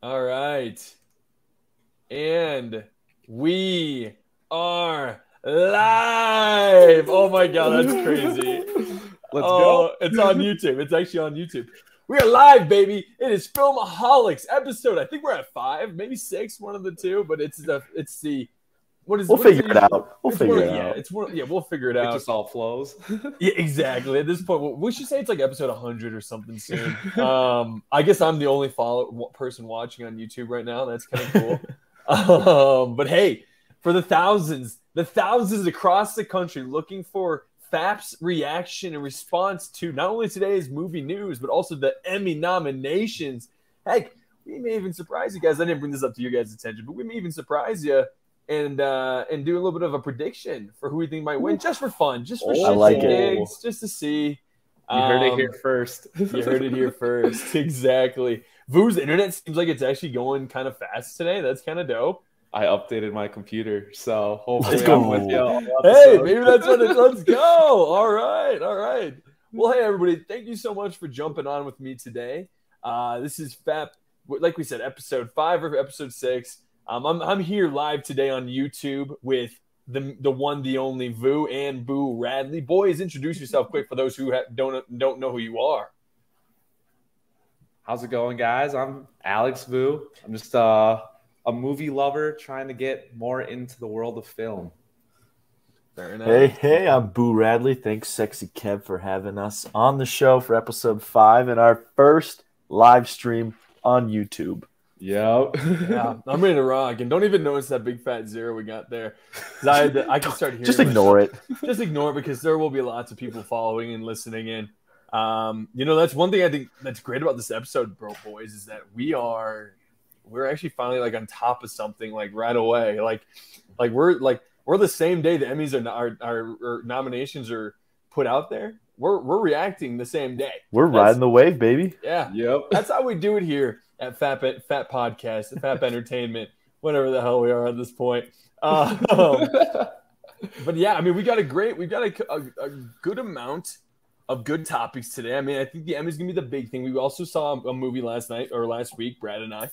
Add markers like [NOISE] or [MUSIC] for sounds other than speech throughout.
All right. And we are live. Oh my god, that's crazy. [LAUGHS] Let's oh, go. It's on YouTube. It's actually on YouTube. We are live, baby. It is Filmaholics episode. I think we're at five, maybe six, one of the two. But it's the it's the what is We'll what is figure the- it out. We'll it's figure one- it yeah, out. it's one, yeah, we'll figure it It out. just all flows. Yeah, exactly. At this point, we- we should say it's like episode 100 or something soon. um, I guess I'm the only follow person watching on YouTube right now. That's kind of cool. [LAUGHS] um, but hey, for the thousands, the thousands across the country looking for FAP's reaction and response to not only today's movie news, but also the Emmy nominations. Heck, we may even surprise you guys. I didn't bring this up to your guys' attention, but we may even surprise you and uh, and do a little bit of a prediction for who we think might win, just for fun, just for Oh, shits I like and it. gigs, just to see. You heard it Um, here first. [LAUGHS] you heard it here first. [LAUGHS] Exactly. Vu's internet seems like it's actually going kind of fast today. That's kind of dope. I updated my computer, so hopefully Let's go. I'm with you. Hey, maybe that's what it. Let's go. All right, all right. Well, hey everybody, thank you so much for jumping on with me today. Uh, this is FAP, like we said, episode five or episode six. Um, I'm I'm here live today on YouTube with the the one, the only Vu and Boo Radley. Boys, introduce yourself quick for those who ha- don't don't know who you are. How's it going, guys? I'm Alex Vu. I'm just uh, a movie lover trying to get more into the world of film. Fair enough. Hey, hey, I'm Boo Radley. Thanks, Sexy Kev, for having us on the show for episode five and our first live stream on YouTube. Yep. Yeah, [LAUGHS] I'm ready to rock, and don't even notice that big fat zero we got there. I, had to- I can start [LAUGHS] hearing. Just ignore it. [LAUGHS] Just ignore it because there will be lots of people following and listening in. Um, you know, that's one thing I think that's great about this episode, bro, boys, is that we are we're actually finally like on top of something like right away. Like, like we're like we're the same day the Emmys are our our, our nominations are put out there. We're we're reacting the same day. We're That's- riding the wave, baby. Yeah, Yep. that's how we do it here at Fat Fat Podcast, Fat Entertainment, [LAUGHS] whatever the hell we are at this point. Um, [LAUGHS] but yeah, I mean, we got a great, we got a, a, a good amount of good topics today. I mean, I think the Emmy's gonna be the big thing. We also saw a movie last night or last week, Brad and I.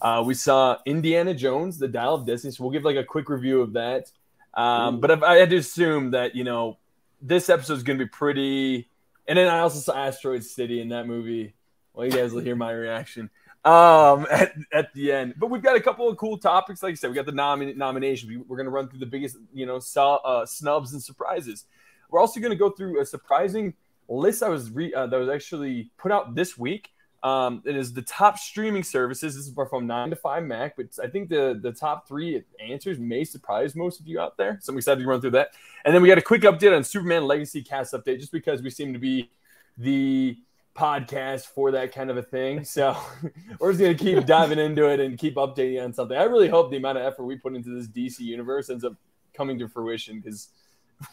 Uh, we saw Indiana Jones, The Dial of Destiny. So we'll give like a quick review of that. Um, but if I had to assume that you know this episode is gonna be pretty. And then I also saw Asteroid City in that movie. Well, you guys will hear my reaction um, [LAUGHS] at, at the end. But we've got a couple of cool topics. Like I said, we got the nomin- nominations. We, we're going to run through the biggest, you know, uh, snubs and surprises. We're also going to go through a surprising list I was re- uh, that was actually put out this week. Um, it is the top streaming services. This is from nine to five Mac, but I think the the top three answers may surprise most of you out there. So I'm excited to run through that. And then we got a quick update on Superman Legacy cast update, just because we seem to be the podcast for that kind of a thing. So [LAUGHS] we're just gonna keep diving into it and keep updating on something. I really hope the amount of effort we put into this DC universe ends up coming to fruition because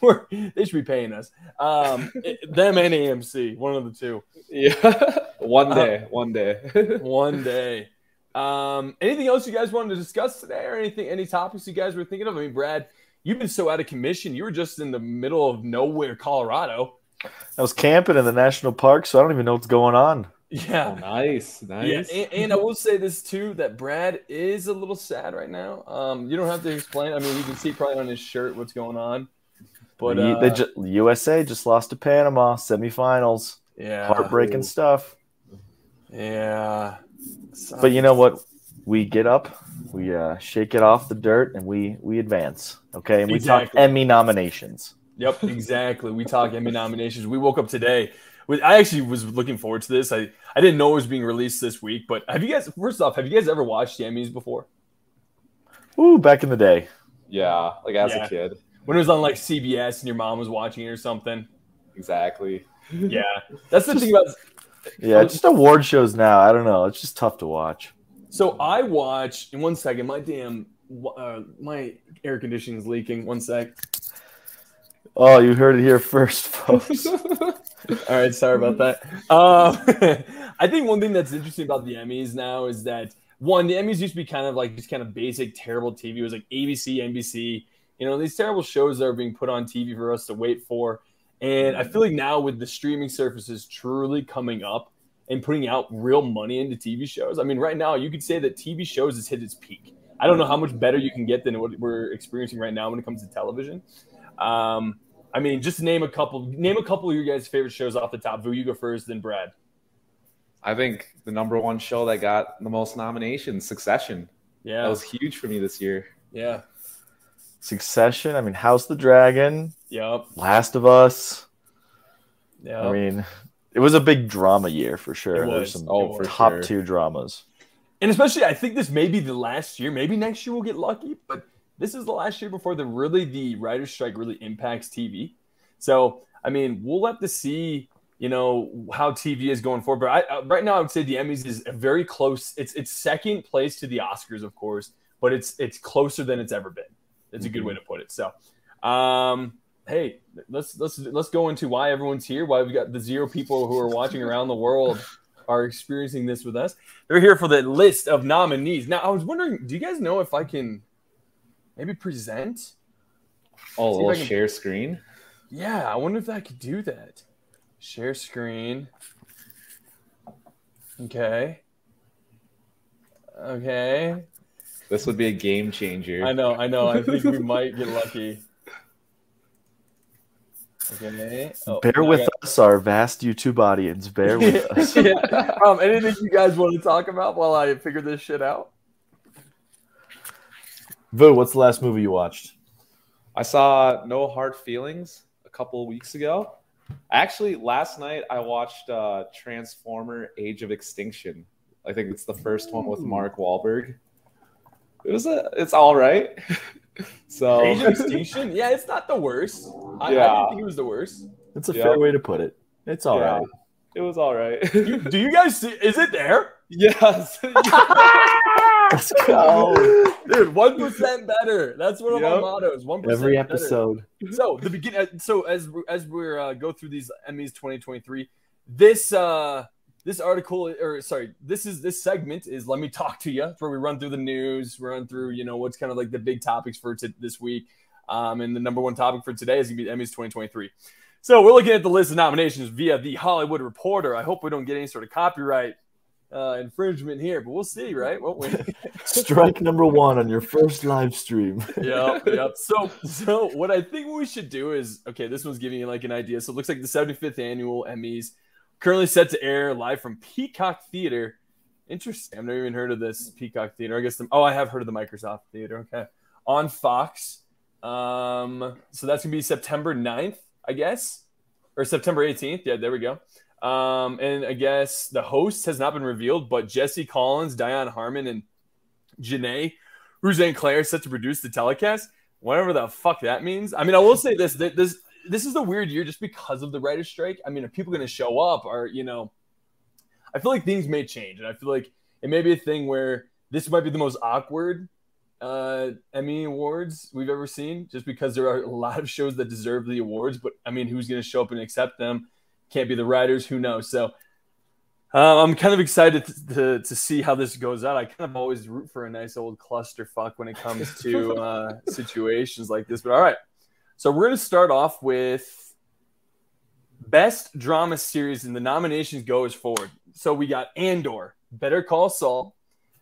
[LAUGHS] they should be paying us. Um, it- them and AMC, one of the two. yeah. [LAUGHS] One day. one day. One day. Um, anything else you guys wanted to discuss today, or anything, any topics you guys were thinking of? I mean, Brad, you've been so out of commission. You were just in the middle of nowhere, Colorado. I was camping in the national park, so I don't even know what's going on. Yeah. oh, nice. Nice. Yeah, and, and I will say this too: that Brad is a little sad right now. Um, you don't have to explain. I mean, you can see probably on his shirt what's going on. But The- uh, they ju- USA just lost to Panama semifinals. yeah, Heartbreaking stuff. Yeah, But you know what? We get up, we uh, shake it off the dirt, and we we advance. Okay, and we talk Emmy nominations. Yep, exactly. We talk Emmy nominations. We woke up today. I actually was looking forward to this. I, I didn't know it was being released this week. But have you guys? First off, have you guys ever watched the Emmys before? Ooh, back in the day. Yeah. Like as Yeah. a kid. When it was on like CBS and your mom was watching it or something? Exactly. Yeah, that's the thing about Yeah, just award shows now. I don't know. It's just tough to watch. So I watch in one second. My damn, uh, my air conditioning is leaking. One sec. Oh, you heard it here first, [LAUGHS] folks. All right, sorry about that. Um, [LAUGHS] I think one thing that's interesting about the Emmys now is that one, the Emmys used to be kind of like just kind of basic, terrible TV. It was like ABC, NBC, you know, these terrible shows that are being put on TV for us to wait for. And I feel like now with the streaming services truly coming up, and putting out real money into TV shows. I mean, right now you could say that TV shows has hit its peak. I don't know how much better you can get than what we're experiencing right now when it comes to television. Um, I mean, just name a couple. Name a couple of your guys' favorite shows off the top. Vu, you go first, then Brad. I think the number one show that got the most nominations, Succession. Yeah, that was huge for me this year. Yeah, Succession. I mean, House the Dragon. Yep. Last of Us. Yeah. I mean, it was a big drama year for sure. It There's some Oh, for top sure. two dramas. And especially, I think this may be the last year. Maybe next year we'll get lucky, but this is the last year before the really the writer's strike really impacts TV. So, I mean, we'll have to see, you know, how TV is going forward. But I, uh, right now, I would say the Emmys is a very close. It's it's second place to the Oscars, of course, but it's it's closer than it's ever been. That's a good way to put it. So, um, hey, let's let's let's go into why everyone's here. Why we got the zero people who are watching around the world are experiencing this with us. They're here for the list of nominees. Now, I was wondering, do you guys know if I can maybe present? Oh, a See if little can- share screen. Yeah, I wonder if I could do that. Share screen. Okay. Okay. This would be a game changer. I know, I know. I think we [LAUGHS] might get lucky. Okay. Oh, Bear with got- us, our vast YouTube audience. Bear with [LAUGHS] us. yeah. Um, anything you guys want to talk about while I figure this shit out? Vu, what's the last movie you watched? I saw No Hard Feelings a couple of weeks ago. Actually, last night I watched uh, Transformer: Age of Extinction. I think it's the first one with Mark Wahlberg. It was a, it's all right. [LAUGHS] so Age of Extinction? Yeah, it's not the worst. I, I Yeah. didn't think it was the worst. It's a Yeah. fair way to put it. It's all Yeah. right. it was all right. You- do you guys see? Is it there? Yes. [LAUGHS] Let's go. [LAUGHS] Dude, one percent [LAUGHS] better. That's one of our Yep. mottos. One percent Every episode. So the begin. So as as we're uh, go through these Emmys 2023, this uh this article or sorry, this is this segment is let me talk to you. It's where we run through the news, run through you know what's kind of like the big topics for t- this week. Um, and the number one topic for today is gonna be the Emmys 2023. So we're looking at the list of nominations via the Hollywood Reporter. I hope we don't get any sort of copyright uh, infringement here, but we'll see, right? Won't we? [LAUGHS] [LAUGHS] Strike number one on your first live stream. yep, yep. [LAUGHS] So, so what I think we should do is okay. This one's giving you like an idea. So it looks like the 75th annual Emmys, currently set to air live from Peacock Theater. Interesting. I've never even heard of this Peacock Theater. I guess. The, oh, I have heard of the Microsoft Theater. Okay, on Fox. Um, so that's gonna be September 9th, I guess, or September 18th. Yeah, there we go. Um, and I guess the host has not been revealed, but Jesse Collins, Dionne Harmon, and Janae Roseanne Claire set to produce the telecast. Whatever the fuck that means. I mean, I will say this: that this this is a weird year just because of the writer's strike. I mean, are people going to show up? Or you know, I feel like things may change, and I feel like it may be a thing where this might be the most awkward uh, Emmy awards we've ever seen, just because there are a lot of shows that deserve the awards. But I mean, who's going to show up and accept them? Can't be the writers. Who knows? So uh, I'm kind of excited to, to, to see how this goes out. I kind of always root for a nice old clusterfuck when it comes to [LAUGHS] uh, situations like this. But all right, so we're going to start off with best drama series, and the nominations go as forward. So we got Andor, Better Call Saul,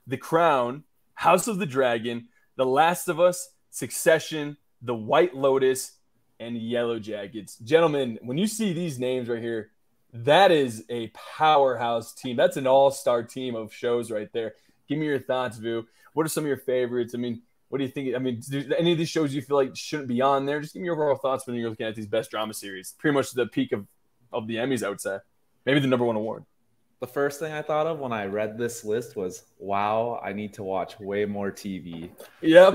The Crown, House of the Dragon, The Last of Us, Succession, The White Lotus, and Yellow Jackets. Gentlemen, when you see these names right here, that is a powerhouse team. That's an all-star team of shows right there. Give me your thoughts, Vu. What are some of your favorites? I mean, what do you think? I mean, any of these shows you feel like shouldn't be on there? Just give me your overall thoughts when you're looking at these best drama series. Pretty much the peak of, of the Emmys, I would say. Maybe the number one award. The first thing I thought of when I read this list was, "Wow, I need to watch way more TV." Yeah, [LAUGHS] I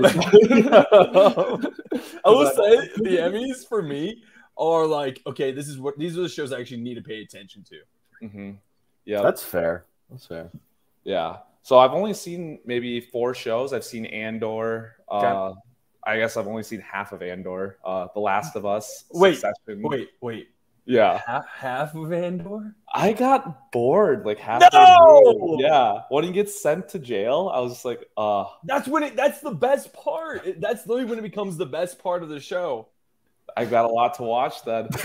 will say the Emmys for me are like, okay, this is what these are the shows I actually need to pay attention to. hmm Yeah, That's fair. That's fair. Yeah. So I've only seen maybe four shows. I've seen Andor. Uh, I guess I've only seen half of Andor. Uh, The Last of Us. Wait, Succession. Wait, wait, Yeah. half, half of Andor? I got bored like half. No! Yeah. When he gets sent to jail, I was just like, uh, That's when it. That's the best part. That's literally when it becomes the best part of the show. I got a lot to watch then. [LAUGHS] [LAUGHS]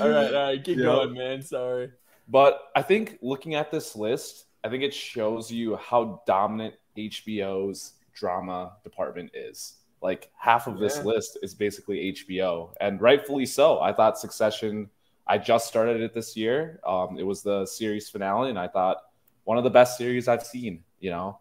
all right, all right, keep Yeah. going, man. Sorry. But I think looking at this list, I think it shows you how dominant HBO's drama department is. Like half of this Yeah. list is basically HBO, and rightfully so. I thought Succession. I just started it this year. Um, it was the series finale, and I thought one of the best series I've seen. You know,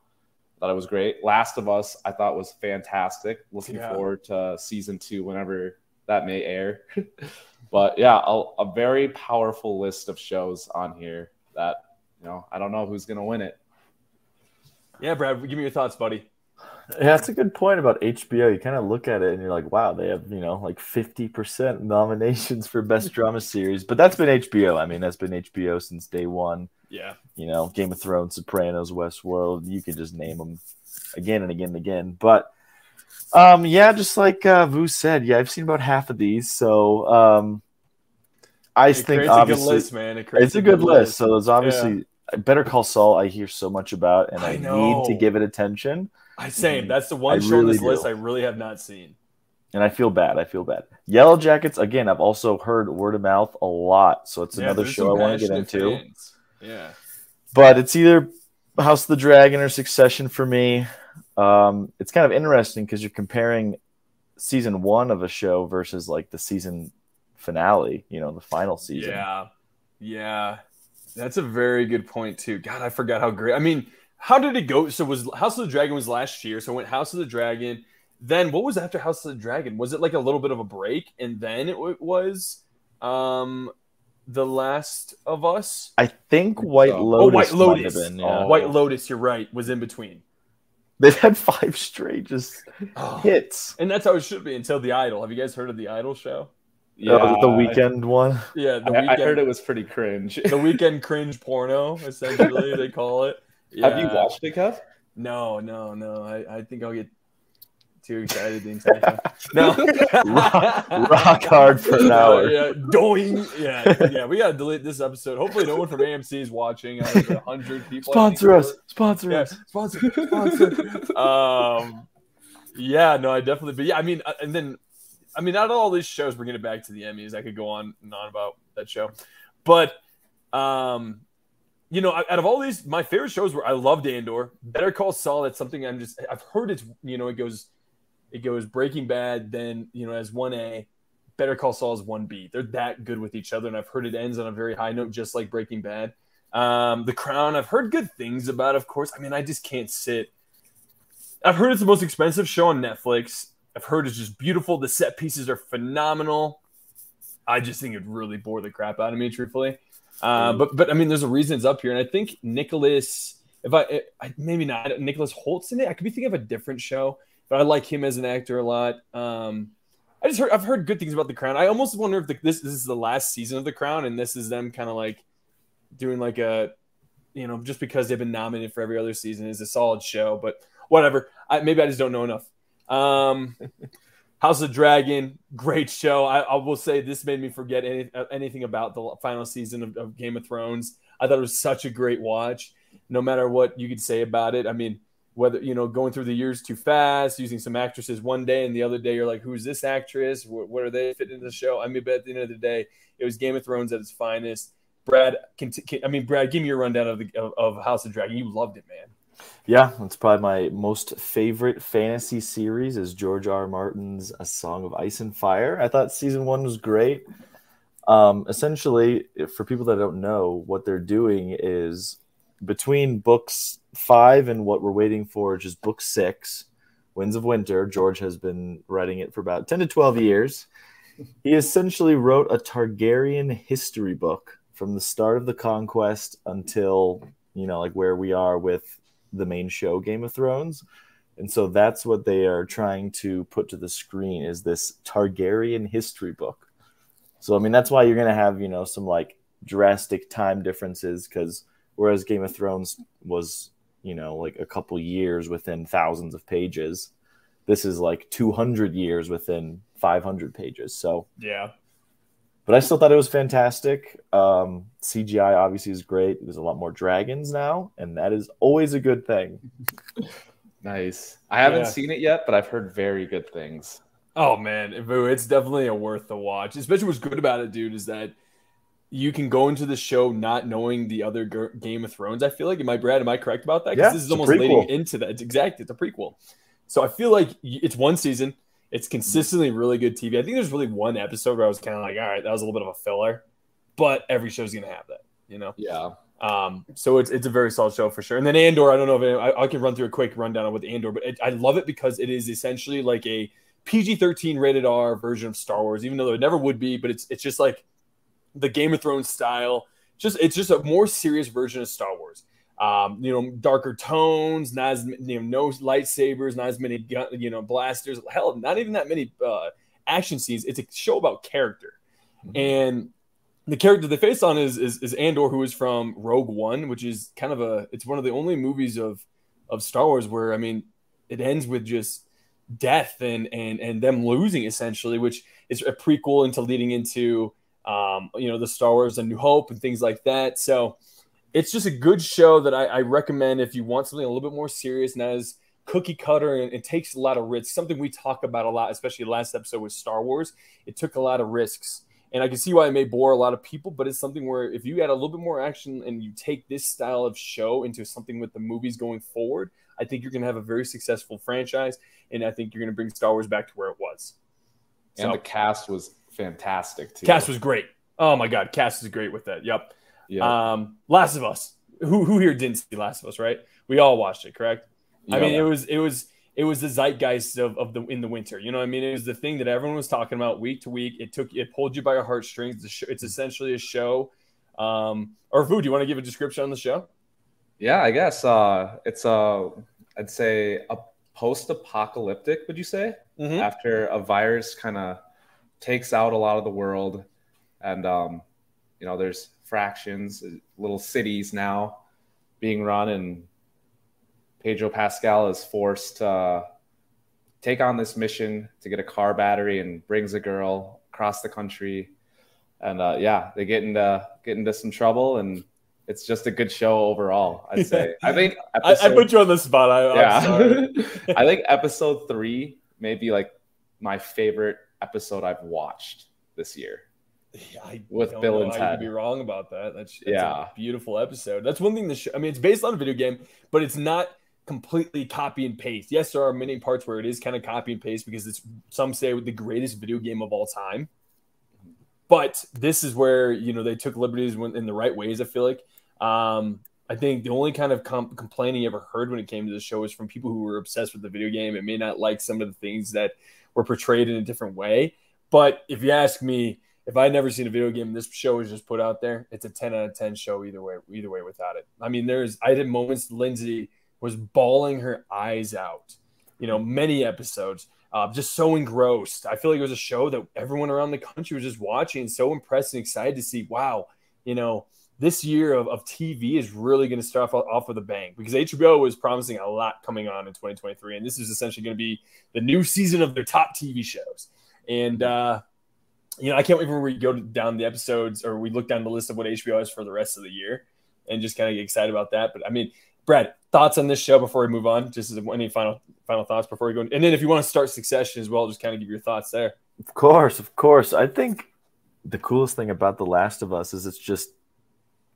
thought it was great. Last of Us, I thought was fantastic. Looking Yeah. forward to season two whenever that may air. [LAUGHS] but yeah, a, a very powerful list of shows on here that you know I don't know who's gonna win it. Yeah, Brad, give me your thoughts, buddy. Yeah, that's a good point about HBO. You kind of look at it and you're like, wow, they have, you know, like 50% nominations for best drama series. But that's been HBO. I mean, that's been HBO since day one. Yeah. You know, Game of Thrones, Sopranos, Westworld. You could just name them again and again and again. But um, yeah, just like uh, Vu said, yeah, I've seen about half of these. So um, I It think creates a good obviously list, man. It it's a good list. So there's obviously Better Call Saul. I hear so much about, and I I, need to give it attention. I same. That's the one I show on really this list. I really have not seen. and I feel bad. I feel bad. Yellow Jackets again. I've also heard word of mouth a lot, so it's Yeah, another show I want to get into. fans. Yeah. But it's either House of the Dragon or Succession for me. Um, it's kind of interesting because you're comparing season one of a show versus like the season finale. You know, the final season. Yeah. Yeah. That's a very good point too. God, I forgot how great. I mean, how did it go? So was House of the Dragon was last year. So it went House of the Dragon. Then what was after House of the Dragon? Was it like a little bit of a break and then it w- was um The Last of Us? I think White Oh, Lotus. oh, White might Lotus. have been, yeah. Oh. White Lotus, you're right, was in between. They've had five straight just [GASPS] hits. And that's how it should be until The Idol. Have you guys heard of The Idol show? Yeah, the Weeknd one. Yeah, the I, I Weeknd. heard it was pretty cringe. the Weeknd cringe porno, essentially they call it. [LAUGHS] Have you watched it, Kev? No, no, no. I, I think I'll get too excited the [LAUGHS] entire time. No. Rock- rock hard for an hour. Yeah, doing. Yeah, yeah. We gotta delete this episode. Hopefully, no one from AMC is watching. Hundred people. Sponsor us. Sponsor Yeah, us. sponsor, sponsor. um, yeah, no, I definitely. But yeah, I mean, uh, and then, I mean, out of all these shows, bringing it back to the Emmys, I could go on and on about that show, but, um, you know, out of all these, my favorite shows were I loved Andor, Better Call Saul. That's something I'm just I've heard it's you know it goes, it goes Breaking Bad, then you know as one A, Better Call Saul is one B. They're that good with each other, and I've heard it ends on a very high note, just like Breaking Bad. Um, the Crown, I've heard good things about. Of course, I mean, I just can't sit. I've heard it's the most expensive show on Netflix. I've heard it's just beautiful. The set pieces are phenomenal. I just think it really bore the crap out of me, truthfully. Uh, but but I mean, there's a reason it's up here, and I think Nicholas. If I, I maybe not Nicholas Hoult's in it, I could be thinking of a different show, but I like him as an actor a lot. Um, I just heard I've heard good things about The Crown. I almost wonder if the, this this is the last season of The Crown, and this is them kind of like doing like a, you know, just because they've been nominated for every other season is a solid show, but whatever. I, maybe I just don't know enough. Um, [LAUGHS] House of Dragon, great show. I, I will say this made me forget any, uh, anything about the final season of, of Game of Thrones. I thought it was such a great watch. No matter what you could say about it, I mean, whether you know going through the years too fast, using some actresses one day and the other day you're like, who's this actress? What, what are they fitting into the show? I mean, but at the end of the day, it was Game of Thrones at its finest. Brad, can, can, I mean, Brad, give me your rundown of the of, of House of Dragon. You loved it, man. Yeah, that's probably my most favorite fantasy series is George R. R. Martin's A Song of Ice and Fire. I thought season one was great. Um, essentially, for people that don't know, what they're doing is between books five and what we're waiting for, which is book six, Winds of Winter. George has been writing it for about 10 to 12 years. He essentially wrote a Targaryen history book from the start of the conquest until, you know, like where we are with the main show Game of Thrones. And so that's what they are trying to put to the screen is this Targaryen history book. So I mean that's why you're going to have, you know, some like drastic time differences cuz whereas Game of Thrones was, you know, like a couple years within thousands of pages, this is like 200 years within 500 pages. So Yeah. But I still thought it was fantastic. Um, CGI obviously is great. There's a lot more dragons now, and that is always a good thing. Nice. I haven't Yeah. seen it yet, but I've heard very good things. Oh man, it's definitely a worth the watch. Especially what's good about it, dude, is that you can go into the show not knowing the other Game of Thrones. I feel like, am I Brad? Am I correct about that? Yeah, this is almost leading into that. It's exact. It's a prequel. So I feel like it's one season. It's consistently really good TV. I think there's really one episode where I was kind of like, all right, that was a little bit of a filler, but every show's gonna have that, you know? Yeah. Um, so it's, it's a very solid show for sure. And then Andor, I don't know if it, I, I, can run through a quick rundown with Andor, but it, I love it because it is essentially like a PG-13 rated R version of Star Wars, even though it never would be. But it's it's just like the Game of Thrones style. Just it's just a more serious version of Star Wars. Um, you know, darker tones, not as you know, no lightsabers, not as many gun, you know blasters. Hell, not even that many uh, action scenes. It's a show about character, mm-hmm. and the character they face on is, is is Andor, who is from Rogue One, which is kind of a it's one of the only movies of of Star Wars where I mean it ends with just death and and and them losing essentially, which is a prequel into leading into um, you know the Star Wars and New Hope and things like that. So it's just a good show that I, I recommend if you want something a little bit more serious and as cookie cutter and it takes a lot of risks. Something we talk about a lot, especially last episode with Star Wars. It took a lot of risks. And I can see why it may bore a lot of people, but it's something where if you add a little bit more action and you take this style of show into something with the movies going forward, I think you're going to have a very successful franchise, and I think you're going to bring Star Wars back to where it was. And so, the cast was fantastic too. Cast was great. Oh my god, cast is great with that. Yep. Yep. Um, Last of Us. Who who here didn't see Last of Us? Right? We all watched it, correct? Yep. I mean, it was it was it was the zeitgeist of, of the in the winter. You know what I mean? It was the thing that everyone was talking about week to week. It took it pulled you by your heartstrings. It's, it's essentially a show. Um, or Vu, do you want to give a description on the show? Yeah, I guess uh, it's a I'd say a post-apocalyptic. Would you say mm-hmm. after a virus kind of takes out a lot of the world, and um, you know there's fractions, little cities now being run, and Pedro Pascal is forced to take on this mission to get a car battery and brings a girl across the country. And uh, yeah, they get into get into some trouble, and it's just a good show overall. I'd say. [LAUGHS] I think episode, I, I, put you on the spot. I, yeah, [LAUGHS] I think episode three may be like my favorite episode I've watched this year. I with Bill and Ted. I could be wrong about that. That's, that's yeah, beautiful episode. That's one thing. The show. I mean, it's based on a video game, but it's not completely copy and paste. Yes, there are many parts where it is kind of copy and paste because it's some say the greatest video game of all time. But this is where you know they took liberties in the right ways. I feel like. Um, I think the only kind of com- complaining you ever heard when it came to the show was from people who were obsessed with the video game and may not like some of the things that were portrayed in a different way. But if you ask me, if I'd never seen a video game, this show was just put out there. It's a ten out of ten show either way. Either way, without it. I mean, there's I had moments. Lindsay was bawling her eyes out. You know, many episodes, uh, just so engrossed. I feel like it was a show that everyone around the country was just watching, so impressed and excited to see. Wow, you know, this year of, of TV is really going to start off, off with a bang because HBO was promising a lot coming on in 2023, and this is essentially going to be the new season of their top TV shows. And uh, you know, I can't wait when we go down the episodes or we look down the list of what HBO has for the rest of the year, and just kind of get excited about that. But I mean, Brad, thoughts on this show before we move on? Just as any final final thoughts before we go, and then if you want to start Succession as well, just kind of give your thoughts there. Of course, of course. I think the coolest thing about The Last of Us is it's just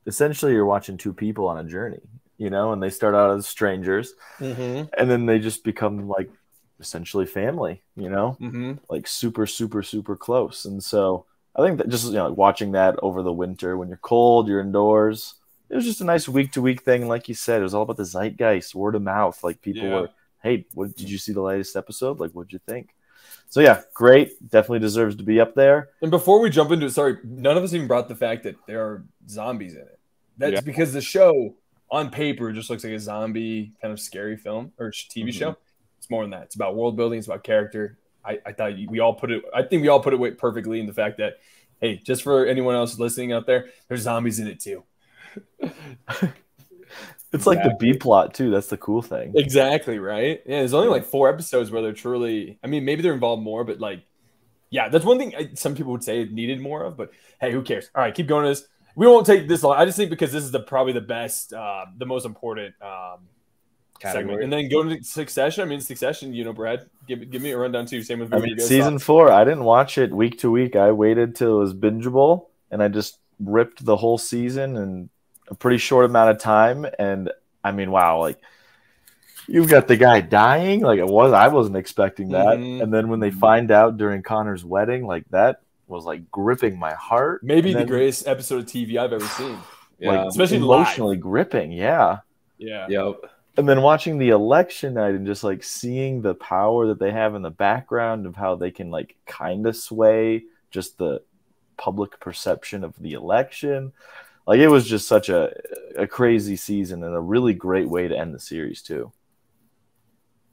essentially you're watching two people on a journey, you know, and they start out as strangers, mm-hmm. and then they just become like essentially family, you know, mm-hmm. like super, super, super close. And so I think that just you know, watching that over the winter when you're cold, you're indoors it was just a nice week to week thing. Like you said, it was all about the zeitgeist, word of mouth. Like people yeah. were, hey, what did you see the latest episode? Like, what'd you think? So yeah, great. Definitely deserves to be up there. And before we jump into it, sorry, none of us even brought the fact that there are zombies in it. That's yeah. because the show on paper just looks like a zombie kind of scary film or TV mm-hmm. show. It's more than that. It's about world building. It's about character. I, I thought we all put it. I think we all put it perfectly in the fact that, hey, just for anyone else listening out there, there's zombies in it too. [LAUGHS] It's like the B plot too. That's the cool thing. Exactly right. Yeah, there's only like four episodes where they're truly. I mean, maybe they're involved more, but like, yeah, that's one thing I, some people would say it needed more of. But hey, who cares? All right, keep going. this we won't take this long. I just think because this is the probably the best, uh, the most important um, category. and then go to Succession. I mean, Succession. You know, Brad, give give me a rundown too. Same with I mean, season thought. four, I didn't watch it week to week. I waited till it was bingeable, and I just ripped the whole season in a pretty short amount of time. And I mean, wow, like you've got the guy dying. Like it was, I wasn't expecting that. Mhm. And then when they find out during Connor's wedding, like that was like gripping my heart. Maybe And the greatest episode of TV I've ever seen. yeah. like especially live. emotionally gripping. Yeah. Yeah. yep. And then watching the election night and just like seeing the power that they have in the background of how they can like kind of sway just the public perception of the election like it was just such a a crazy season and a really great way to end the series too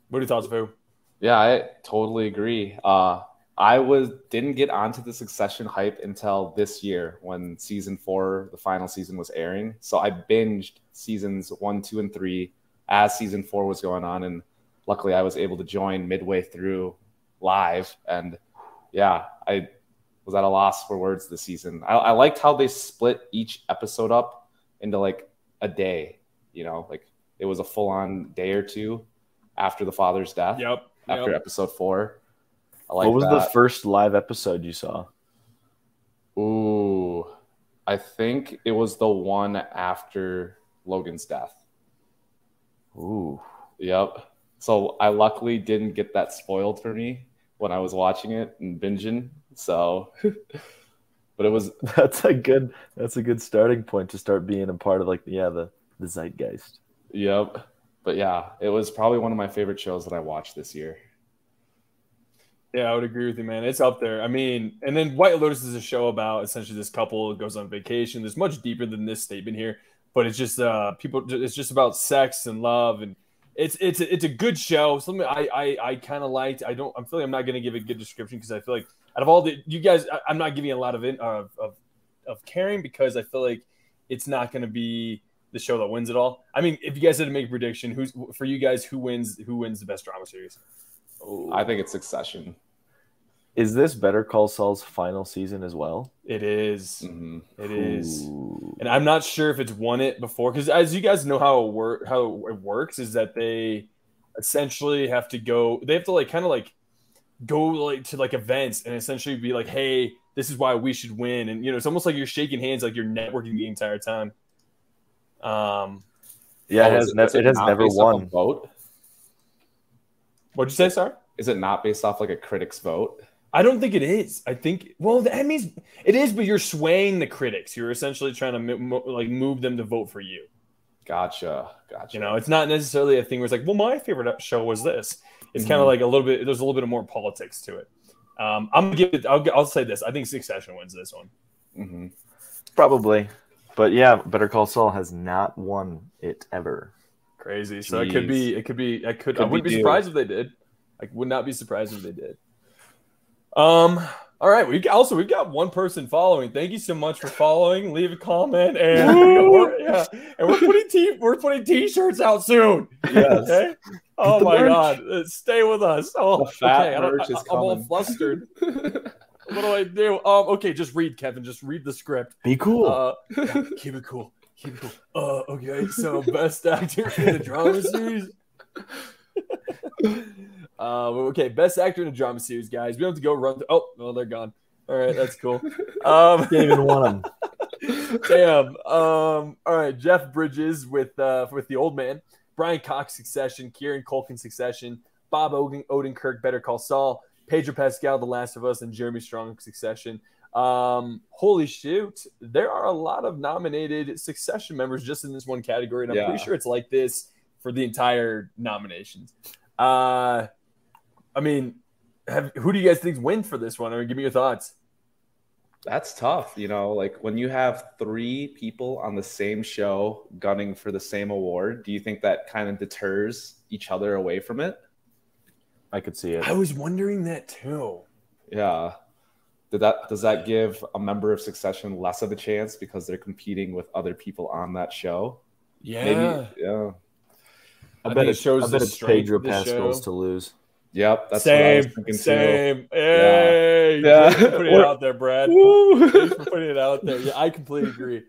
What are your thoughts, Vu? Yeah, I totally agree. Uh, I was didn't get onto the Succession hype until this year when season four, the final season, was airing. So I binged seasons one, two, and three as season four was going on, and luckily I was able to join midway through live. And yeah, I was at a loss for words this season. I, I liked how they split each episode up into like a day. You know, like it was a full on day or two after the father's death Yep. after yep. episode four. I like what was the first live episode you saw Ooh, I think it was the one after Logan's death. Ooh Yep. So I luckily didn't get that spoiled for me when I was watching it and binging. So, [LAUGHS] but it was [LAUGHS] that's a good that's a good starting point to start being a part of like yeah the the zeitgeist yep. But yeah, it was probably one of my favorite shows that I watched this year. Yeah, I would agree with you, man. It's up there. I mean, and then White Lotus is a show about essentially this couple goes on vacation. There's much deeper than this statement here, but it's just uh people. It's just about sex and love, and it's it's it's a good show. Something I I, I kind of liked. I don't. I'm feeling I'm not going to give a good description because I feel like out of all the you guys, I, I'm not giving a lot of in, of, of of caring because I feel like it's not going to be the show that wins it all. I mean, if you guys had to make a prediction, who's for you guys who wins who wins the best drama series? I think it's Succession. Is this better call saul's final season as well It is. hmm It is. Ooh. and I'm not sure if it's won it before because as you guys know how it work how it works is that they essentially have to go they have to like kind of like go like to like events and essentially be like hey this is why we should win and you know it's almost like you're shaking hands like you're networking the entire time um yeah Oh, it is has, nev- it has never based off a won vote. what'd you say sorry Is it not based off like a critic's vote? I don't think it is. I think well, that means it is, but you're swaying the critics. You're essentially trying to mo- like move them to vote for you. Gotcha. Gotcha. You know, it's not necessarily a thing where it's like, well, my favorite show was this. It's Mm-hmm. kind of like a little bit. There's a little bit of more politics to it. Um, I'm gonna give it. I'll, I'll say this. I think Succession wins this one. hmm Probably. But yeah, Better Call Saul has not won it ever. Crazy. So it could be. It could be. I could. I wouldn't be be surprised if they did. I would not be surprised if they did. Um. All right. We also we've got one person following. Thank you so much for following. Leave a comment and [LAUGHS] we're, yeah, and we're putting t we're putting t-shirts out soon. Yes. Okay. Oh my merch. god. Uh, Stay with us. Oh, The fat okay. I don't- merch is I, I'm all flustered. [LAUGHS] what do I do? Um. Okay. Just read, Kevin. Just read the script. Be cool. Uh, yeah, keep it cool. Keep it cool. Uh, okay, so best actor in a drama series. [LAUGHS] uh, okay, best actor in a drama series, guys. We don't have to go run. Through, oh, well, they're gone. All right, that's cool. [LAUGHS] Um, Can't even want them. [LAUGHS] damn. Um, all right, Jeff Bridges with uh with the old man, Brian Cox Succession, Kieran Culkin Succession, Bob Oden, Odenkirk Better Call Saul, Pedro Pascal The Last of Us, and Jeremy Strong Succession. Um, holy shoot, there are a lot of nominated Succession members just in this one category, and I'm Yeah. pretty sure it's like this for the entire nominations. Uh, I mean, have, who do you guys think win for this one? I mean, give me your thoughts. That's tough. You know, like when you have three people on the same show gunning for the same award, do you think that kind of deters each other away from it? I could see it. I was wondering that too. Yeah. Did that does that give a member of Succession less of a chance because they're competing with other people on that show? Yeah. Maybe. Yeah. I I bet it it shows I bet the it's strength Pedro Pascal's show. to lose. Yep. That's what I was same, too. same. Hey, Yeah. for putting it [LAUGHS] out there, Brad. Thanks for putting it out there. Yeah, I completely agree.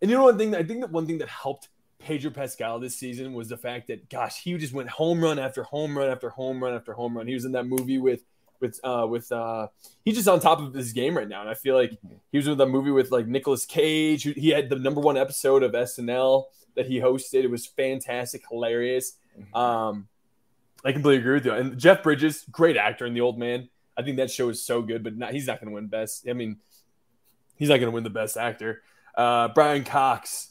And you know one thing? I think that one thing that helped Pedro Pascal this season was the fact that gosh, he just went home run after home run after home run after home run. He was in that movie with with uh with uh he's just on top of his game right now. And I feel like he was in that movie with like Nicolas Cage. He had the number one episode of SNL that he hosted. It was fantastic, hilarious. Um I completely agree with you. And Jeff Bridges, great actor in The Old Man. I think that show is so good, but not, he's not going to win best. I mean, he's not going to win the best actor. Uh, Brian Cox,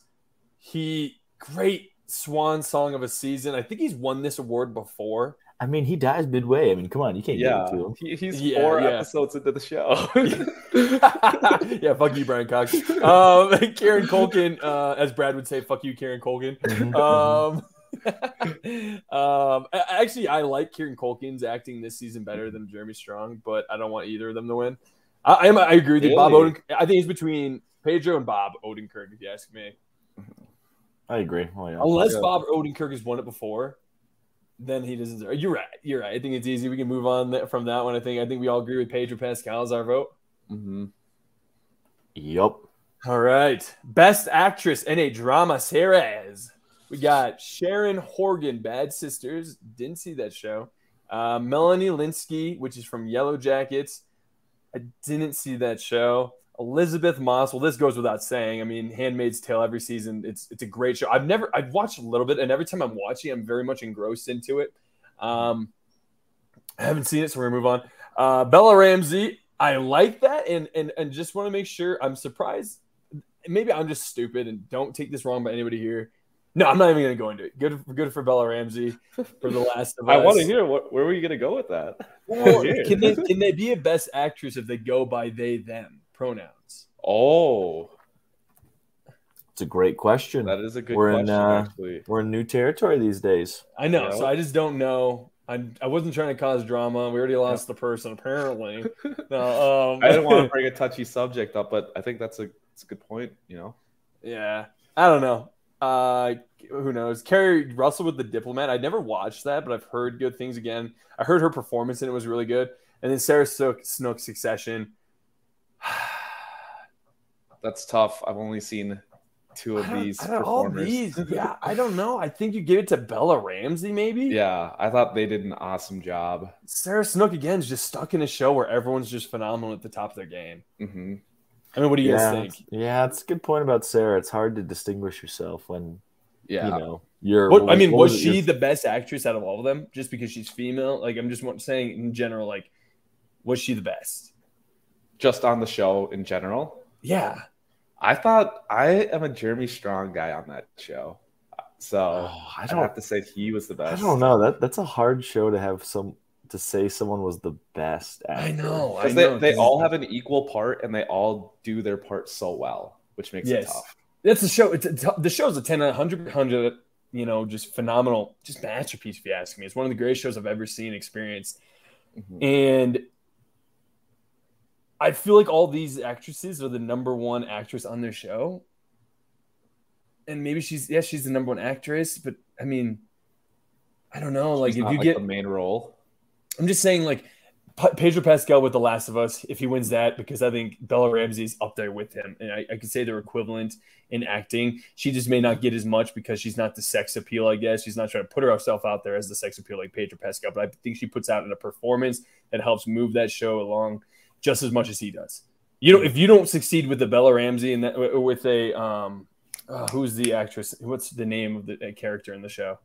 he great swan song of a season. I think he's won this award before. I mean, he dies midway. I mean, come on, you can't Yeah, give it to him. he, he's Yeah, four yeah. episodes into the show. [LAUGHS] yeah, fuck you, Brian Cox. [LAUGHS] Um, [LAUGHS] Kieran Culkin, uh, as Brad would say, fuck you, Kieran Culkin. Mhm. Um, [LAUGHS] um, actually, I like Kieran Culkin's acting this season better than Jeremy Strong, but I don't want either of them to win. I, I, am, I agree with you, Bob Really? Oden. I think it's between Pedro and Bob Odenkirk, if you ask me. I agree. Oh, yeah. Unless Yeah. Bob Odenkirk has won it before, then he doesn't. deserve- You're right. You're right. I think it's easy. We can move on from that one. I think. I think we all agree with Pedro Pascal as our vote. hmm Yup. All right. Best actress in a drama series. We got Sharon Horgan, Bad Sisters. Didn't see that show. Uh, Melanie Lynskey, which is from Yellow Jackets. I didn't see that show. Elisabeth Moss. Well, this goes without saying. I mean, Handmaid's Tale every season. It's it's a great show. I've never I've watched a little bit, and every time I'm watching, I'm very much engrossed into it. Um, I haven't seen it, so we're gonna move on. Uh, Bella Ramsey. I like that, and and and just want to make sure. I'm surprised. Maybe I'm just stupid, and don't take this wrong by anybody here. No, I'm not even gonna go into it. Good, good for Bella Ramsey for the last of [LAUGHS] I Us. want to hear what, where were you going to go with that? Well, [LAUGHS] can they can they be a best actress if they go by they them pronouns? Oh, It's a great question. that is a good We're in, uh, actually, We're in new territory these days. I know, Yeah. so I just don't know. I, I wasn't trying to cause drama. We already lost the person, apparently. [LAUGHS] No, um, I didn't want to bring a touchy subject up, but I think that's a that's a good point. You know, Yeah, I don't know. Uh, who knows? Keri Russell with the Diplomat. I never watched that, but I've heard good things. Again, I heard her performance and it was really good. And then Sarah Snook, Snook Succession. [SIGHS] that's tough. I've only seen two of these don't- all these, [LAUGHS] yeah, I don't know. I think you give it to Bella Ramsey, maybe. yeah, I thought they did an awesome job. Sarah Snook again is just stuck in a show where everyone's just phenomenal at the top of their game. hmm I mean, what do you yeah, guys think? yeah, it's a good point about Sarah. It's hard to distinguish yourself when Yeah, you know you're. What, I mean, what was it, she your- the best actress out of all of them just because she's female? Like, I'm just saying in general, like, was she the best? just on the show in general. Yeah. I thought I am a Jeremy Strong guy on that show, so Oh, I I don't. have to say he was the best. I don't know. That that's a hard show to have some to say someone was the best. Actor. I know. I because know. they, they 'cause all have an equal part and they all do their part so well, which makes Yes. it tough. That's the show. It's a, the show's a 10, 100, 100, you know, just phenomenal, just masterpiece, if you ask me. It's one of the greatest shows I've ever seen, experienced. Mhm. And I feel like all these actresses are the number one actress on their show. And maybe she's, yeah, she's the number one actress, but I mean, I don't know. Like, She's if you like, get, the main role, I'm just saying, like P- Pedro Pascal with The Last of Us, if he wins that, because I think Bella Ramsey's up there with him, and I, I could say they're equivalent in acting. She just may not get as much because she's not the sex appeal. I guess she's not trying to put herself out there as the sex appeal like Pedro Pascal, but I think she puts out in a performance that helps move that show along just as much as he does. You know, if you don't succeed with the Bella Ramsey and that with a um, uh, who's the actress? What's the name of the uh, character in the show?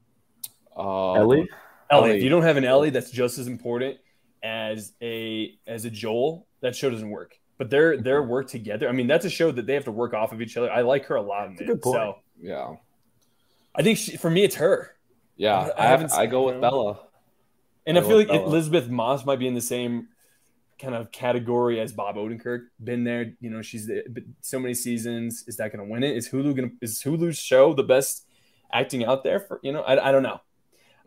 uh, Ellie. Ellie. Ellie. If you don't have an Ellie that's just as important as a as a Joel, that show doesn't work. But their mm-hmm. their work together. I mean, that's a show that they have to work off of each other. I like her a lot. In That's a it. good point. So Yeah, I think she, for me, it's her. yeah. I- I I, haven't I, seen- go with. Bella. And I I feel like Bella. Elisabeth Moss might be in the same kind of category as Bob Odenkirk. Been there, you know. She's the, so many seasons. Is that going to win it? Is Hulu going to? Is Hulu's show the best acting out there? For you know, I, I don't know.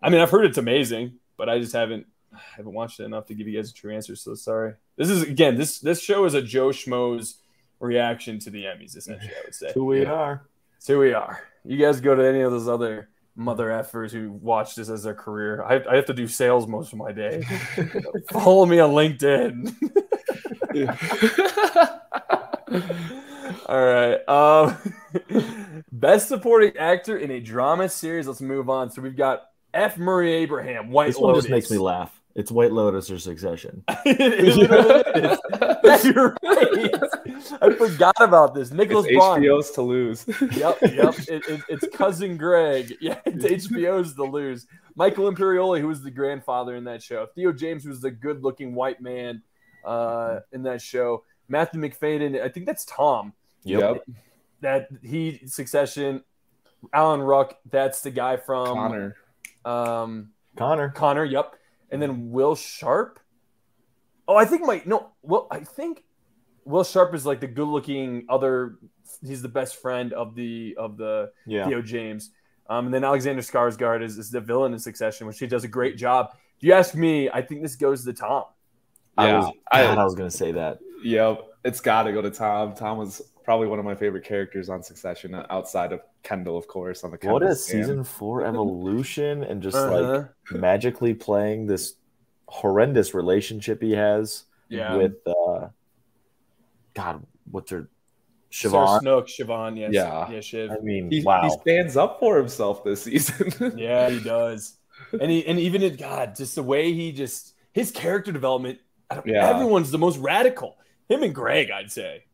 I mean, I've heard it's amazing, but I just haven't I haven't watched it enough to give you guys a true answer. So sorry. This is again this this show is a Joe Schmo's reaction to the Emmys. Essentially, I would say. [LAUGHS] Who we Yeah. are. So here we are. You guys go to any of those other mother effers who watch this as their career. I, I have to do sales most of my day. [LAUGHS] Follow me on LinkedIn. [LAUGHS] All right. Um, best supporting actor in a drama series. Let's move on. So we've got F. Murray Abraham, White This one Lotus. just makes me laugh. It's White Lotus or Succession. [LAUGHS] It literally is. [LAUGHS] You're right. I forgot about this. Nicholas It's Bond. HBO's to lose. Yep, yep. [LAUGHS] It, it, it's cousin Greg. Yeah, it's HBO's The Lose. Michael Imperioli, who was the grandfather in that show. Theo James, who was the good-looking white man uh, in that show. Matthew Macfadyen, I think that's Tom. Yep. That he Succession. Alan Ruck, that's the guy from Connor. Um, Connor. Connor, yep. And then Will Sharpe. Oh, I think my no. Well, I think Will Sharpe is like the good-looking other. He's the best friend of the of the Yeah. Theo James. Um, and then Alexander Skarsgård is, is the villain in Succession, which he does a great job. If you ask me, I think this goes to Tom. I Yeah, was, I- God, I was gonna say that. Yep. It's got to go to Tom. Tom was probably one of my favorite characters on Succession, outside of Kendall, of course, on the What Kendall a stand. season four [LAUGHS] evolution and just Uh-huh. like magically playing this horrendous relationship he has yeah. with uh God, what's her Sarah Siobhan? Snook, Siobhan, yes. Yeah. Yeah, Shiv. I mean, He, wow. he stands up for himself this season. [LAUGHS] Yeah, he does. And he and even in God, just the way he just his character development. I don't, Yeah. Everyone's the most radical. Him and Greg, I'd say.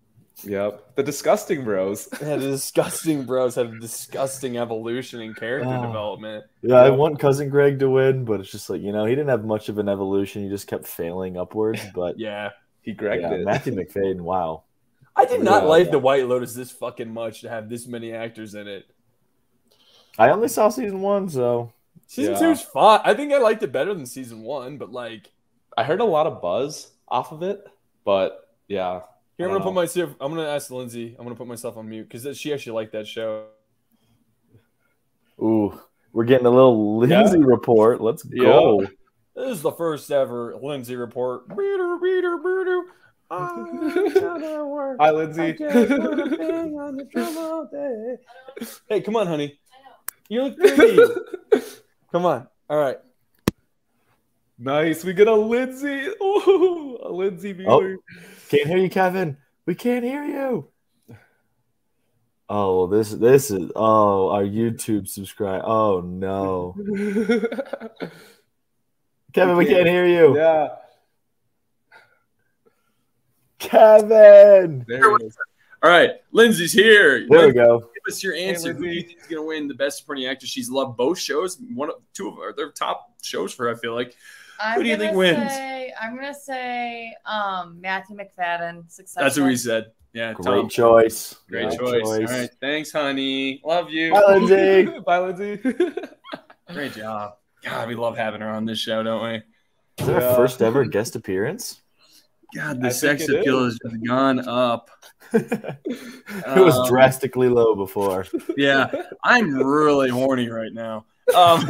Yep. The disgusting bros. [LAUGHS] Yeah, the disgusting bros had a disgusting evolution in character Oh. development. Yeah, I want cousin Greg to win, but it's just like, you know, he didn't have much of an evolution. He just kept failing upwards. [LAUGHS] But Yeah. He Greg yeah, did. Matthew Macfadyen, wow. I did not Yeah. like the White Lotus this fucking much to have this many actors in it. I only saw season one, so Season Yeah. two's fun. I think I liked it better than season one, but like I heard a lot of buzz off of it, but yeah. Here I'm gonna don't put myself I'm gonna ask Lindsay, I'm gonna put myself on mute because she actually liked that show. ooh, we're getting a little Lindsay report. Let's go. This is the first ever Lindsay report. Beater, beater, beater. I gotta. Hi, I Lindsay. can't put a thing on the drum all day. Hey, come on, honey. You look pretty. come on. All right. nice. We get a Lindsay. Ooh, a Lindsay viewer. Oh. Can't hear you, Kevin. We can't hear you. Oh, this this is oh our YouTube subscribe. Oh no, [LAUGHS] Kevin, we can't hear you. yeah. Kevin. There it is. All right. Lindsay's here. There we go. Give us your answer. Who do you think is going to win the best supporting actor? She's loved both shows. One, of two of her, their top shows for. her, I feel like. I'm Who do you gonna think wins? Say, I'm gonna say um, Matthew Macfadyen. Succession. That's what we said. Yeah, Great Tom. choice. Great Great choice. All right. Thanks, honey. Love you. Bye, Lindsay. [LAUGHS] Bye, Lindsay. [LAUGHS] Great job. God, we love having her on this show, don't we? Is that Yeah. our first ever guest appearance? God, the think sex appeal is. has gone up. [LAUGHS] it was Um, drastically low before. Yeah, I'm really horny right now. Um,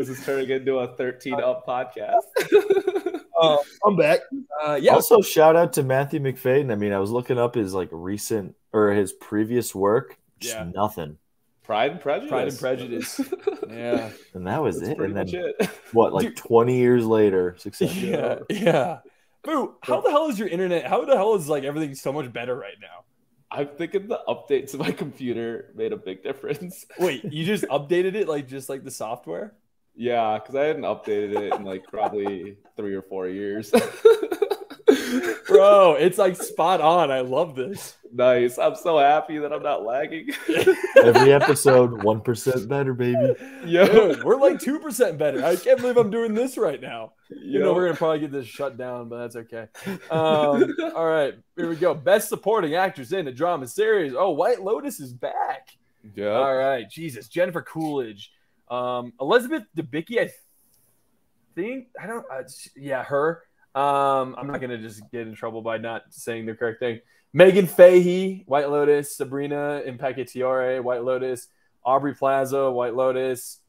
this is turning into a 13 up podcast. [LAUGHS] uh, I'm back. Uh, yeah, Also, shout out to Matthew Macfadyen. I mean, I was looking up his like recent or his previous work. Just Yeah. nothing, Pride and Prejudice. Pride and Prejudice. [LAUGHS] yeah, and that was That's it. And then it. what? Like Dude. twenty years later, success. yeah, yeah. Boo, how the hell is your internet? How the hell is like everything so much better right now? I'm thinking the update to my computer made a big difference. Wait, you just [LAUGHS] updated it like just like the software? Yeah, because I hadn't updated it in like probably three or four years. [LAUGHS] Bro, it's like spot on. I love this. nice. I'm so happy that I'm not lagging. [LAUGHS] Every episode, one percent better, baby. Yo, Dude, we're like 2% better. I can't believe I'm doing this right now. You know, we're going to probably get this shut down, but that's okay. Um, [LAUGHS] all right, here we go. Best supporting actress in a drama series. Oh, White Lotus is back. yeah. All right, Jesus. Jennifer Coolidge. Um, Elizabeth Debicki, I think. I don't, uh, yeah, her. Um, I'm not to just get in trouble by not saying the correct thing. Meghan Fahy, White Lotus. Sabrina Impacciatore, White Lotus. Aubrey Plaza, White Lotus.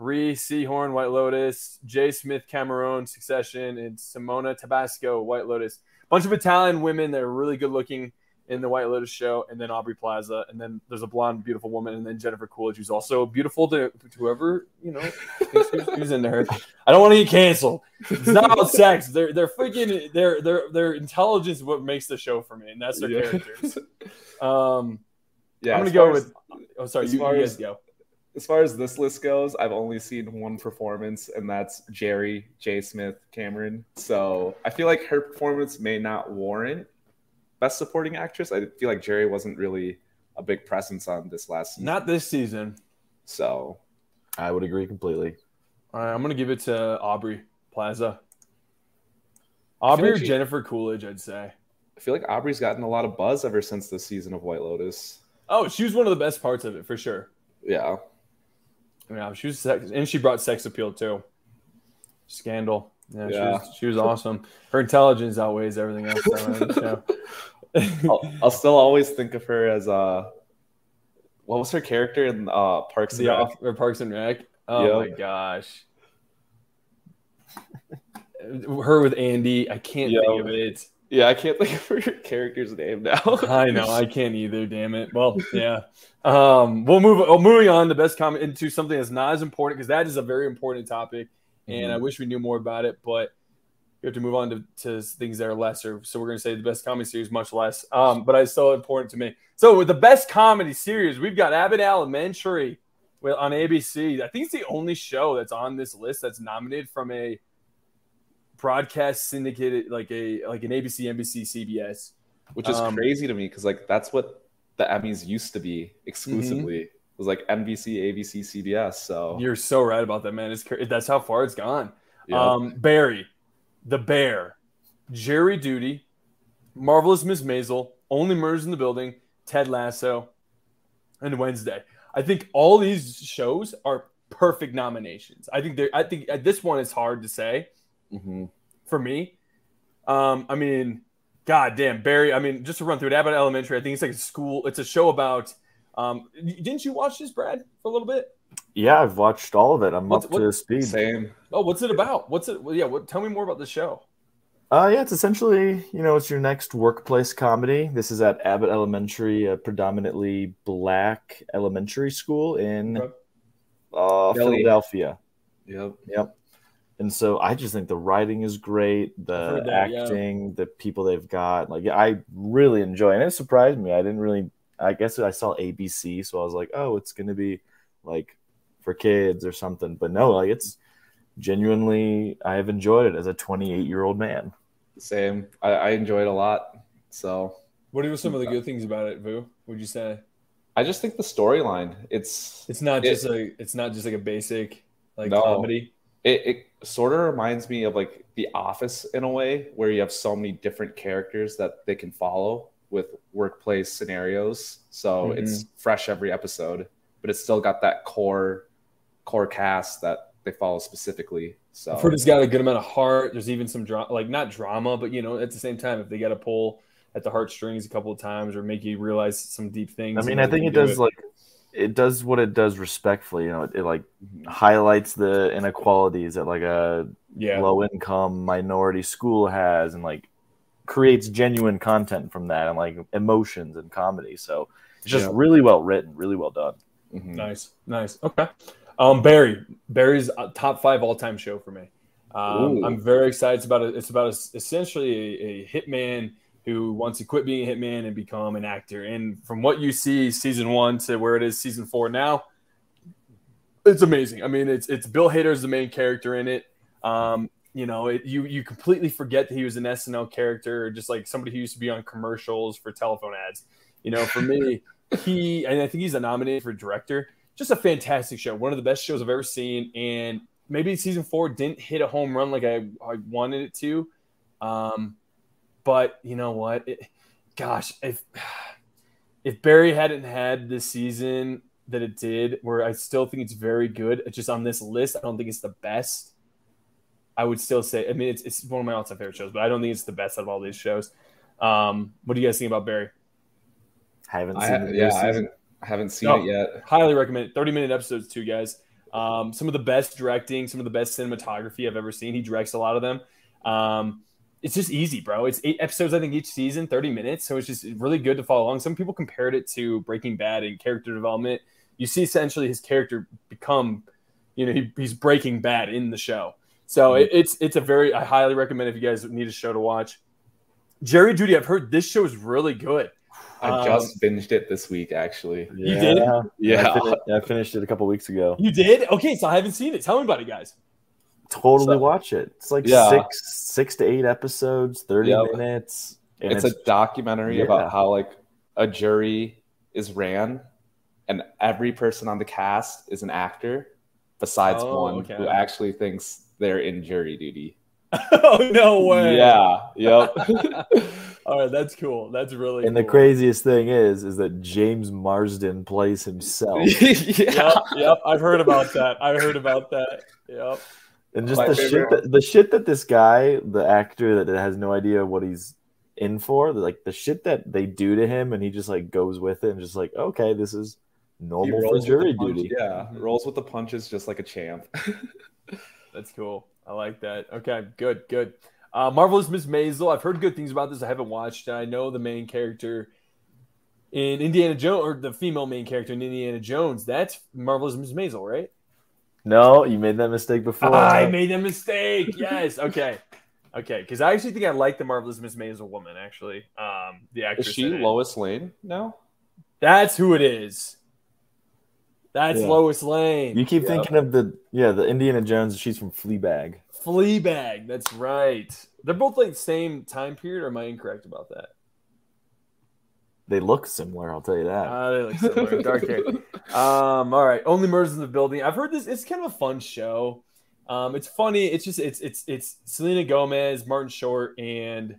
Rhea Seehorn, White Lotus, Jay Smith, Cameron, Succession, and Simona Tabasco, White Lotus. Bunch of Italian women that are really good looking in the White Lotus show, and then Aubrey Plaza, and then there's a blonde, beautiful woman, and then Jennifer Coolidge, who's also beautiful to, to whoever you know who's, who's into her. I don't want to get canceled. It's not about sex. They're they're freaking their their their intelligence is what makes the show for me, and that's their Yeah. characters. Um, Yeah, I'm gonna go as- with. Oh, sorry, as you, far you guys as- go. as far as this list goes, I've only seen one performance, and that's Gerri J. Smith Cameron. So I feel like her performance may not warrant Best Supporting Actress. I feel like Gerri wasn't really a big presence on this last season. Not this season. so I would agree completely. All right, I'm gonna give it to Aubrey Plaza. Aubrey or she- Jennifer Coolidge, I'd say. I feel like Aubrey's gotten a lot of buzz ever since the season of White Lotus. Oh, she was one of the best parts of it for sure. Yeah, Yeah, she was sex, and she brought sex appeal too. Scandal. Yeah, She, was, she was awesome. Her intelligence outweighs everything else. on the show. I'll, I'll still always think of her as uh, what was her character in uh Parks and the Rec? or Parks and Rec. Oh my gosh. Her with Andy, I can't Yep. think of it. Yeah, I can't think of her [LAUGHS] character's name now. [LAUGHS] I know I can't either. Damn it. Well, yeah. Um, we'll move. Well, moving on. The best comment into something that's not as important because that is a very important topic, and I Mhm. wish we knew more about it. But we have to move on to, to things that are lesser. So we're going to say the best comedy series, much less. Um, but it's still important to me. So with the best comedy series, we've got Abbott Elementary on ABC. I think it's the only show that's on this list that's nominated from a broadcast syndicated like a like an ABC, NBC, CBS. which is Um, crazy to me because like that's what the Emmys used to be exclusively. It was like NBC, ABC, CBS. So You're so right about that, man. It's that's how far it's gone. yeah. Um, Barry, the Bear, Jury Duty, Marvelous Miss Maisel, Only Murders in the Building, Ted Lasso, and Wednesday. I think all these shows are perfect nominations. I think they're. I think at this one it's hard to say Mhm. for me. Um, I mean, god damn, Barry. I mean, just to run through it, Abbott Elementary. I think it's like a school. It's a show about. Um, didn't you watch this, Brad, for a little bit? Yeah, I've watched all of it. I'm What's- up what- to speed. same. Oh, what's it about? What's it? Well, yeah, what, tell me more about the show. Uh, yeah, it's essentially, you know, it's your next workplace comedy. This is at Abbott Elementary, a predominantly black elementary school in Okay. uh, Philadelphia. Yep. Yep. And so I just think the writing is great, the heard that, yeah. acting, the people they've got. Like I really enjoy, it. and it surprised me. I didn't really. I guess I saw ABC, so I was like, oh, it's gonna be like for kids or something. But no, like it's genuinely. I have enjoyed it as a 28 year old man. Same. I, I enjoyed it a lot. So What are some of the good things about it, Vu? Would you say I just think the storyline, it's it's not It- just a it's not just like a basic like No. comedy? it, it sort of reminds me of like The Office in a way, where you have so many different characters that they can follow with workplace scenarios. So Mhm. it's fresh every episode, but it's still got that core core cast that they follow specifically. So I've heard it's got a good amount of heart. There's even some drama, like not drama, but you know, at the same time, if they got to pull at the heartstrings a couple of times or make you realize some deep things. I mean, I think it do does like it does what it does respectfully. You know, it, it like highlights the inequalities that like a yeah, low income minority school has, and like creates genuine content from that and like emotions and comedy. So it's just Yeah. really well written, really well done. Mhm. nice, nice. Okay, um, Barry, Barry's a top five all time show for me. Um, I'm very excited. It's about a, it's about a, essentially a, a hitman who wants to quit being a hitman and become an actor. And from what you see, season one to where it is season four now, it's amazing. I mean, it's it's Bill Hader's the main character in it. Um, you know, it, you you completely forget that he was an SNL character, or just like somebody who used to be on commercials for telephone ads. You know, for me, [LAUGHS] he and I think he's a nominated for director. Just a fantastic show, one of the best shows I've ever seen. And maybe season four didn't hit a home run like I, I wanted it to. Um, but you know what? It, gosh, if if Barry hadn't had this season that it did, where I still think it's very good, just on this list, I don't think it's the best. I would still say, I mean, it's, it's one of my all-time favorite shows, but I don't think it's the best out of all these shows. Um, what do you guys think about Barry? haven't I, seen the new yeah, I haven't I haven't seen No. it yet. Highly recommend it. 30 minute episodes, too, guys. Um, some of the best directing, some of the best cinematography I've ever seen. He directs a lot of them. Um, it's just easy, bro. It's eight episodes, I think, each season, 30 minutes. So it's just really good to follow along. Some people compared it to Breaking Bad and character development. You see essentially his character become, you know, he, he's Breaking Bad in the show. So it, it's it's a very I highly recommend if you guys need a show to watch. Jury Duty, I've heard this show is really good. I Um, just binged it this week, actually. You did? Yeah. I, fin- I finished it a couple weeks ago. You did? Okay, so I haven't seen it. Tell me about it, guys. Totally So- watch it. It's like Yeah. six six to eight episodes, thirty Yep. minutes. And it's, a documentary yeah. about how like a jury is ran and every person on the cast is an actor besides Oh, one okay. who actually thinks they're in jury duty. [LAUGHS] oh no way! Yeah. Yep. [LAUGHS] [LAUGHS] All right, that's cool. That's really and the craziest thing is, is that James Marsden plays himself, yeah. Yep, yep. I've heard about that. I heard about that. Yep. and just My the shit, that, the shit that this guy, the actor that has no idea what he's in for, like the shit that they do to him, and he just like goes with it and just like, okay, this is normal for jury duty. Yeah. Rolls with the punches just like a champ. That's cool. I like that. Okay, good, good. Uh, Marvelous Miss Maisel. I've heard good things about this. I haven't watched. it. I know the main character in Indiana Jones, or the female main character in Indiana Jones. That's Marvelous Miss Maisel, right? No, you made that mistake before. I made that mistake. Yes. Okay. Okay. Because I actually think I like the Marvelous Miss Maisel woman. Actually, um, the actress. Is she. Lois Lane No. That's who it is. That's Yeah. Lois Lane. You keep Yep. thinking of the yeah, the Indiana Jones. She's from Fleabag. Fleabag. That's right. They're both like same time period, or am I incorrect about that? They look similar. I'll tell you that. Ah, they look similar. [LAUGHS] Dark hair. Um, all right. Only murders in the building. I've heard this. It's kind of a fun show. Um, it's funny. It's just it's it's it's Selena Gomez, Martin Short, and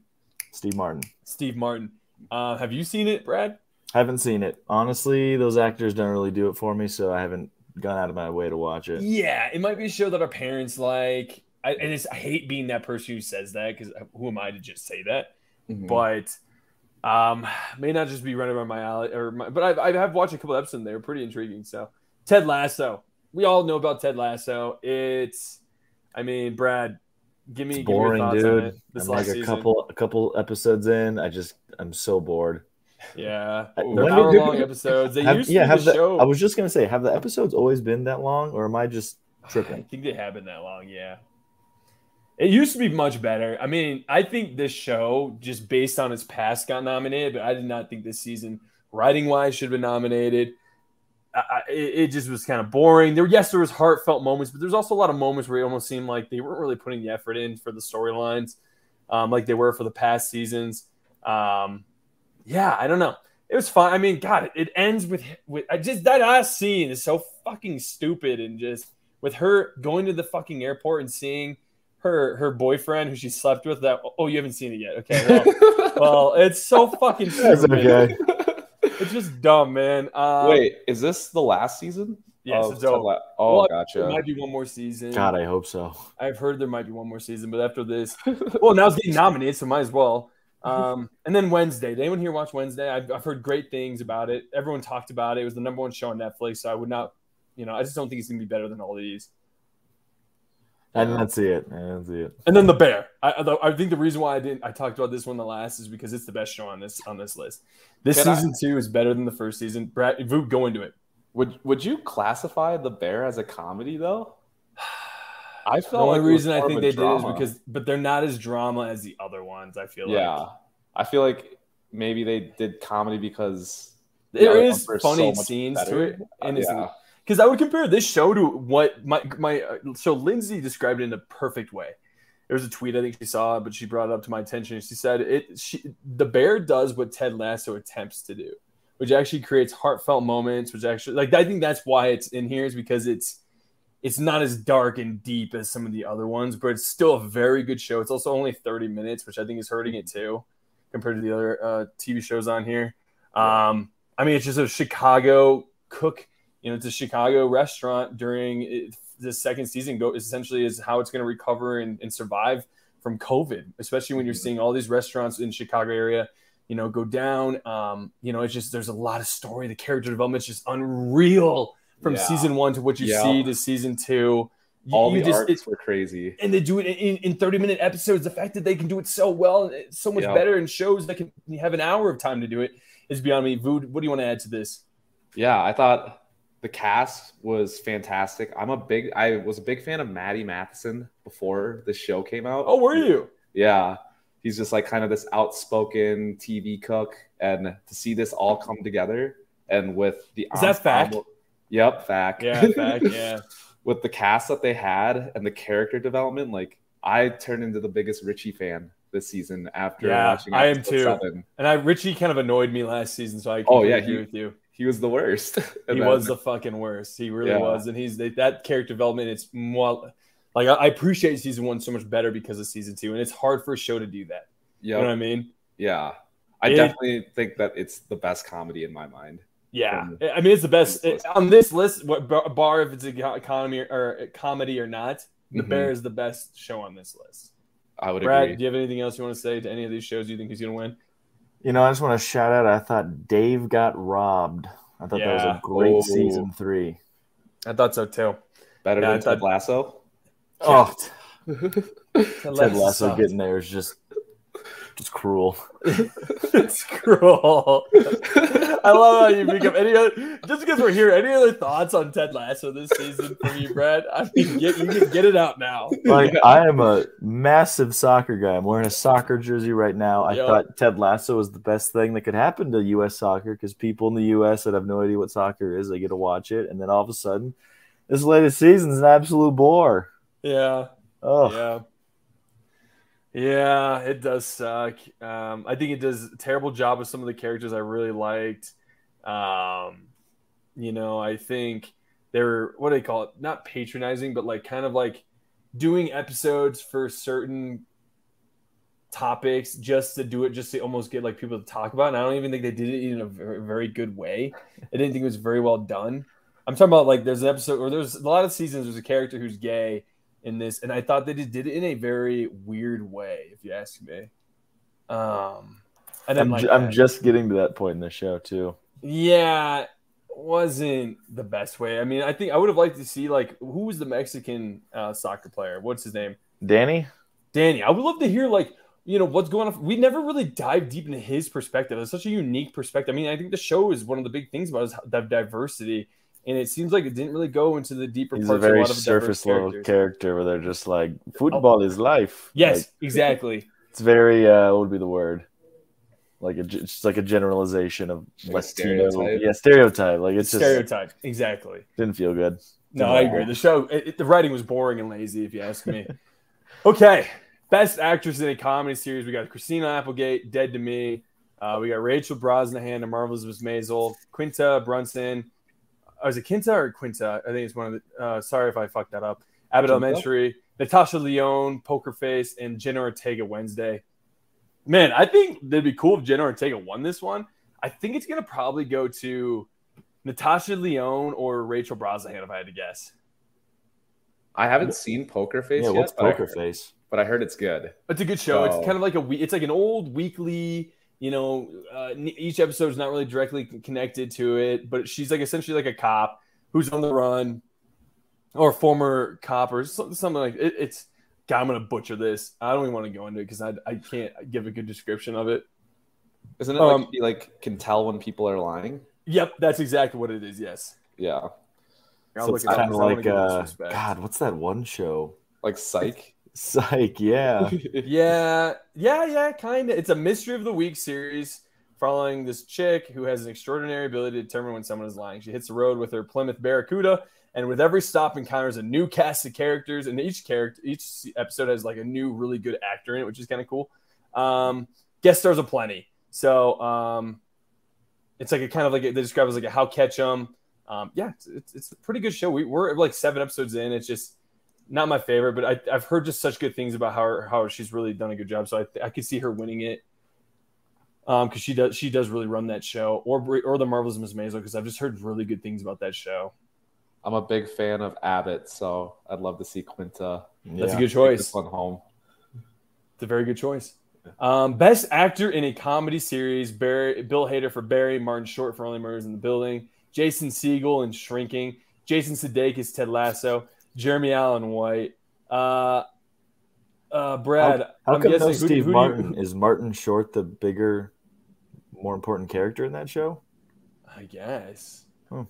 Steve Martin. Steve Martin. Uh, have you seen it, Brad? Haven't seen it. Honestly, those actors don't really do it for me, so I haven't gone out of my way to watch it. Yeah, it might be a show that our parents like. I, and it's, I hate being that person who says that because who am I to just say that? Mhm. But um, may not just be running around my alley or my, but I've, I have watched a couple episodes and they were pretty intriguing. So Ted Lasso, we all know about Ted Lasso. It's, I mean, Brad, give me, It's give me your boring, thoughts on dude. it this I'm last like a season. couple a couple episodes in. I just I'm so bored. Yeah, hour long episodes. They Have- used yeah, to have the, show. I was just gonna say, have the episodes always been that long, or am I just [SIGHS] tripping? I think they have been that long. Yeah. It used to be much better. I mean, I think this show, just based on its past, got nominated, but I did not think this season, writing wise, should have been nominated. I, it it just was kind of boring. There, yes, there was heartfelt moments, but there's also a lot of moments where it almost seemed like they weren't really putting the effort in for the storylines, um, like they were for the past seasons. Um, yeah, I don't know. It was fun. I mean, God, it, it ends with with I just that last scene is so fucking stupid and just with her going to the fucking airport and seeing her her boyfriend who she slept with. That oh, you haven't seen it yet. Okay, well, [LAUGHS] well it's so fucking stupid. okay. It's just dumb, man. Um, Wait, is this the last season? yes, it's over. La- oh, Well, gotcha. There might be one more season. God, I hope so. I've heard there might be one more season, but after this, well, now it's getting nominated, so might as well. Um, and then Wednesday. Did anyone here watch Wednesday? I've, I've heard great things about it. Everyone talked about it. It was the number one show on Netflix, so I would not, you know, I just don't think it's gonna be better than all these. I did not see it. I didn't see it. And then the Bear. I, I I think the reason why I didn't I talked about this one the last is because it's the best show on this on this list. This Can I- season two is better than the first season. Brad, Voop, go into it. Would Would you classify The Bear as a comedy though? I feel The only like reason I think they did is because, but they're not as drama as the other ones. I feel yeah, like I feel like maybe they did comedy because the there is funny so scenes to it, and it's yeah. because I would compare this show to what my my uh, so Lindsay described it in a perfect way. There was a tweet I think she saw, but she brought it up to my attention. She said it. She the bear does what Ted Lasso attempts to do, which actually creates heartfelt moments. Which actually like I think that's why it's in here is because it's it's not as dark and deep as some of the other ones, but it's still a very good show. It's also only thirty minutes, which I think is hurting it too compared to the other uh, TV shows on here. Um, I mean, it's just a Chicago cook you know, it's a Chicago restaurant during it, the second season. Go essentially is how it's going to recover and, and survive from COVID, especially when you're seeing all these restaurants in Chicago area, you know, go down. Um, you know, it's just there's a lot of story. The character development development's just unreal from Yeah. season one to what you Yeah. see to season two. You- All you the just- arcs it- were crazy. and they do it in, in 30 minute episodes. The fact that they can do it so well, and it's so much Yeah. better in shows that can have an hour of time to do it is beyond me. Vood, what do you want to add to this? Yeah, I thought the cast was fantastic. I'm a big I was a big fan of Matty Matheson before the show came out. Oh, were you? Yeah. He's just like kind of this outspoken TV cook. And to see this all come together and with the Is that fact? Yep, fact. Yeah, [LAUGHS] fact, yeah. with the cast that they had and the character development, like I turned into the biggest Richie fan this season after Yeah, watching I am too. seven. And I Richie kind of annoyed me last season, so I Oh, yeah, agree he- with you. He was the worst. [LAUGHS] He then- was the fucking worst. He really Yeah. was, and he's that character development. It's more like I, appreciate season one so much better because of season two, and it's hard for a show to do that. You know what I mean? Yeah. I It- definitely think that it's the best comedy in my mind. Yeah, I mean it's the best this list. on this list. What bar, bar if it's a economy or, or comedy or not, The Mhm. Bear is the best show on this list. I would Brad, agree. do you have anything else you want to say to any of these shows you think he's going to win? You know, I just want to shout out. I thought Dave got robbed. I thought that was a great Oh. season three. I thought so too. Better Yeah, I than Ted thought- Lasso. Oh, Ted [LAUGHS] Ted Lasso getting there is just just cruel. [LAUGHS] it's cruel. I love how you become any other just because we're here. Any other thoughts on Ted Lasso this season for you, Brad? I mean, get you can get it out now. Like I am a massive soccer guy. I'm wearing a soccer jersey right now. I Yeah. thought Ted Lasso was the best thing that could happen to U.S. soccer because people in the U.S. that have no idea what soccer is, they get to watch it, and then all of a sudden, this latest season's an absolute bore. Yeah, Oh, yeah, yeah. It does suck. Um, I think it does a terrible job with some of the characters I really liked. Um, you know, I think they're what do they call it? Not patronizing, but like kind of like doing episodes for certain topics just to do it, just to almost get like people to talk about. it. And I don't even think they did it in a very, very good way. I didn't think it was very well done. I'm talking about like there's an episode or there's a lot of seasons. There's a character who's gay in this, and I thought they just did it in a very weird way, if you ask me. Um, I didn't I'm, like ju- I'm just getting to that point in the show too. Yeah, wasn't the best way. I mean, I think I would have liked to see like who was the Mexican uh, soccer player? What's his name? Danny, Danny. I would love to hear like you know what's going on. We never really dive deep into his perspective. It's such a unique perspective. I mean, I think the show is one of the big things about is the diversity, and it seems like it didn't really go into the deeper he's parts. a very a lot of surface level character where they're just like football is life. Yes, Like, exactly. [LAUGHS] it's very uh, what would be the word? Like a, just like a generalization of Like Latino, stereotype. yeah, stereotype. Like it's just Stereotype. Exactly. didn't feel good. No, I agree. The show, it, it- the writing was boring and lazy, if you ask me. [LAUGHS] okay, best actress in a comedy series. We got Christina Applegate, Dead to Me. Uh, we got Rachel Brosnahan and Marvelous Miss Maisel, Quinta Brunson. Oh, is it Quinta or Quinta? I think it's one of the. Uh, sorry if I fucked that up. Abbott Quinta? Elementary, Natasha Lyonne, Poker Face, and Jenna Ortega Wednesday. Man, I think that'd be cool if Jenna Ortega won this one. I think it's gonna probably go to Natasha Lyonne or Rachel Brosnahan, if I had to guess. I haven't seen Poker Face Yeah, yet, what's but, I Poker heard, Face? but I heard it's good. It's a good show. Oh. It's kind of like a we- it's like an old weekly. You know, uh, each episode is not really directly connected to it, but she's like essentially like a cop who's on the run, or former cop, or something, something like it, it's. God, I'm gonna butcher this. I don't even want to go into it because I I can't give a good description of it. Isn't it Um, like you like can tell when people are lying? Yep, that's exactly what it is. Yes. Yeah, So it's kind of 'cause I don't wanna like uh. God, what's that one show? like Psych. Psych, [LAUGHS] yeah. Yeah, yeah, yeah, kind of. It's a mystery of the week series following this chick who has an extraordinary ability to determine when someone is lying. She hits the road with her Plymouth Barracuda, and with every stop encounters a new cast of characters, and each character, each episode has like a new really good actor in it, which is kind of cool. Um, guest stars are plenty, so um, it's like a kind of like a, they describe it as like a how catch 'em. Um, yeah, it's, it's, it's a pretty good show. We, we're like seven episodes in. It's just not my favorite, but I, I've heard just such good things about how how she's really done a good job. So I, I could see her winning it. Um, because she does she does really run that show, or or the Marvelous Miss Maisel, because I've just heard really good things about that show. I'm a big fan of Abbott, so I'd love to see Quinta That's Yeah. a good take choice. this one home. It's a very good choice. Um, best actor in a comedy series: Barry, Bill Hader for Barry, Martin Short for Only Murders in the Building, Jason Segel in Shrinking, Jason Sudeikis Ted Lasso, Jeremy Allen White. Uh, uh, Brad, How I'm come guessing no Steve who do Martin? You, Is Martin Short the bigger, more important character in that show? I guess. Hmm.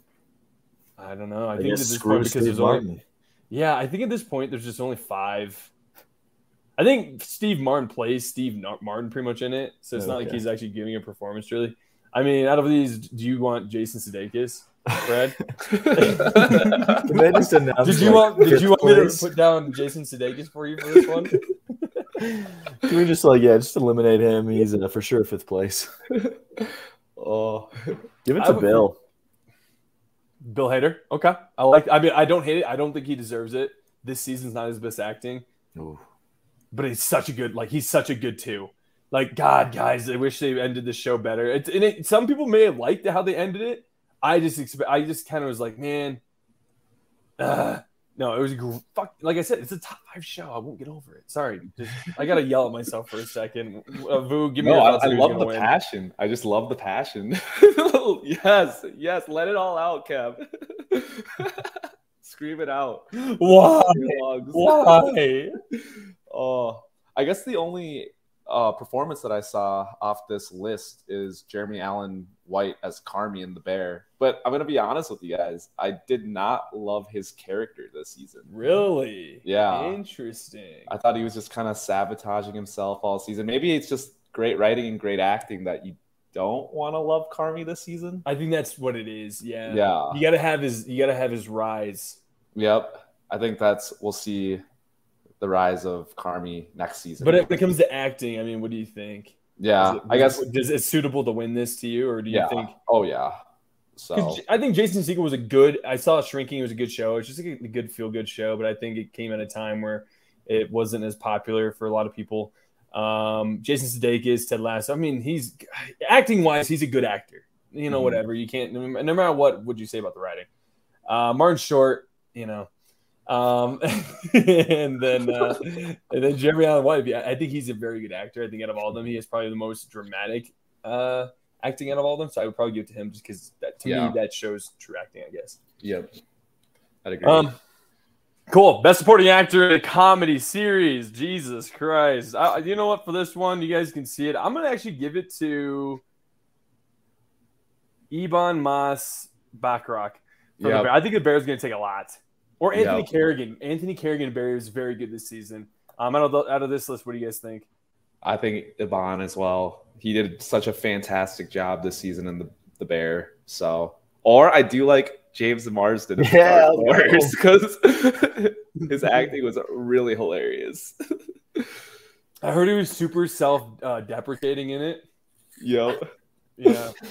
I don't know. I, I, think at this point because Steve there's only yeah, I think at this point there's just only five. I think Steve Martin plays Steve Martin pretty much in it, so it's not like he's actually giving a performance. Really, I mean, out of these, do you want Jason Sudeikis, Brad? [LAUGHS] Just announce, Did you like, want? Did you want me to put down Jason Sudeikis for you for this one? [LAUGHS] Can we just like yeah, just eliminate him? He's uh, for sure fifth place. [LAUGHS] oh, Give it to would- Bill. Bill Hader. Okay, I like. I mean, I don't hate it. I don't think he deserves it. This season's not his best acting, Ooh. but he's such a good. Like he's such a good too. Like God, guys, I wish they ended the show better. It's and it, some people may have liked how they ended it. I just expect. I just kind of was like, man. Uh, no, it was gr- fuck. Like I said, it's a top five show. I won't get over it. Sorry, just, I gotta yell at myself for a second. Uh, Vu, give me. no, I, I love the win. passion. I just love the passion. [LAUGHS] yes, yes, let it all out, Kev. [LAUGHS] Scream it out. Why? Why? [LAUGHS] Oh, I guess the only uh, performance that I saw off this list is Jeremy Allen White as Carmy in The Bear. But I'm gonna be honest with you guys, I did not love his character this season. Really? Yeah. Interesting. I thought he was just kind of sabotaging himself all season. Maybe it's just great writing and great acting that you don't want to love Carmy this season. I think that's what it is. Yeah. Yeah. You gotta have his. You gotta have his rise. Yep. I think that's we'll see the rise of Carmy next season. But when it comes to acting, I mean, what do you think? yeah, it- I guess does it suitable to win this to you, or do you yeah. think? Oh yeah. So I think Jason Segel was a good. I saw Shrinking. It was a good show. It's just a good, a good feel good show. But I think it came at a time where it wasn't as popular for a lot of people. Um, Jason Sudeikis, Ted Lasso. I mean, he's acting wise, he's a good actor. You know, Mhm. whatever. You can't. No matter what, would you say about the writing? Uh, Martin Short. You know. Um, [LAUGHS] and then uh, and then Jeremy Allen White. yeah, I think he's a very good actor. I think out of all of them, he is probably the most dramatic uh, acting out of all of them. So I would probably give it to him just because that to Yeah. me that shows true acting. I guess. Yep. I'd agree. Um, cool. Best supporting actor in a comedy series. Jesus Christ. I, you know what? For this one, you guys can see it. I'm gonna actually give it to Ebon Moss Bachrach. for Yep. I think the Bears are gonna take a lot. Or Anthony Yep. Kerrigan. Anthony Carrigan Barry is very good this season. Um, out of the, out of this list, what do you guys think? I think Ivan as well. He did such a fantastic job this season in the, the Bear. So, or I do like James Marsden in Yeah, Dark Wars because his acting was really hilarious. I heard he was super self uh, deprecating in it. yep. Yeah. [LAUGHS]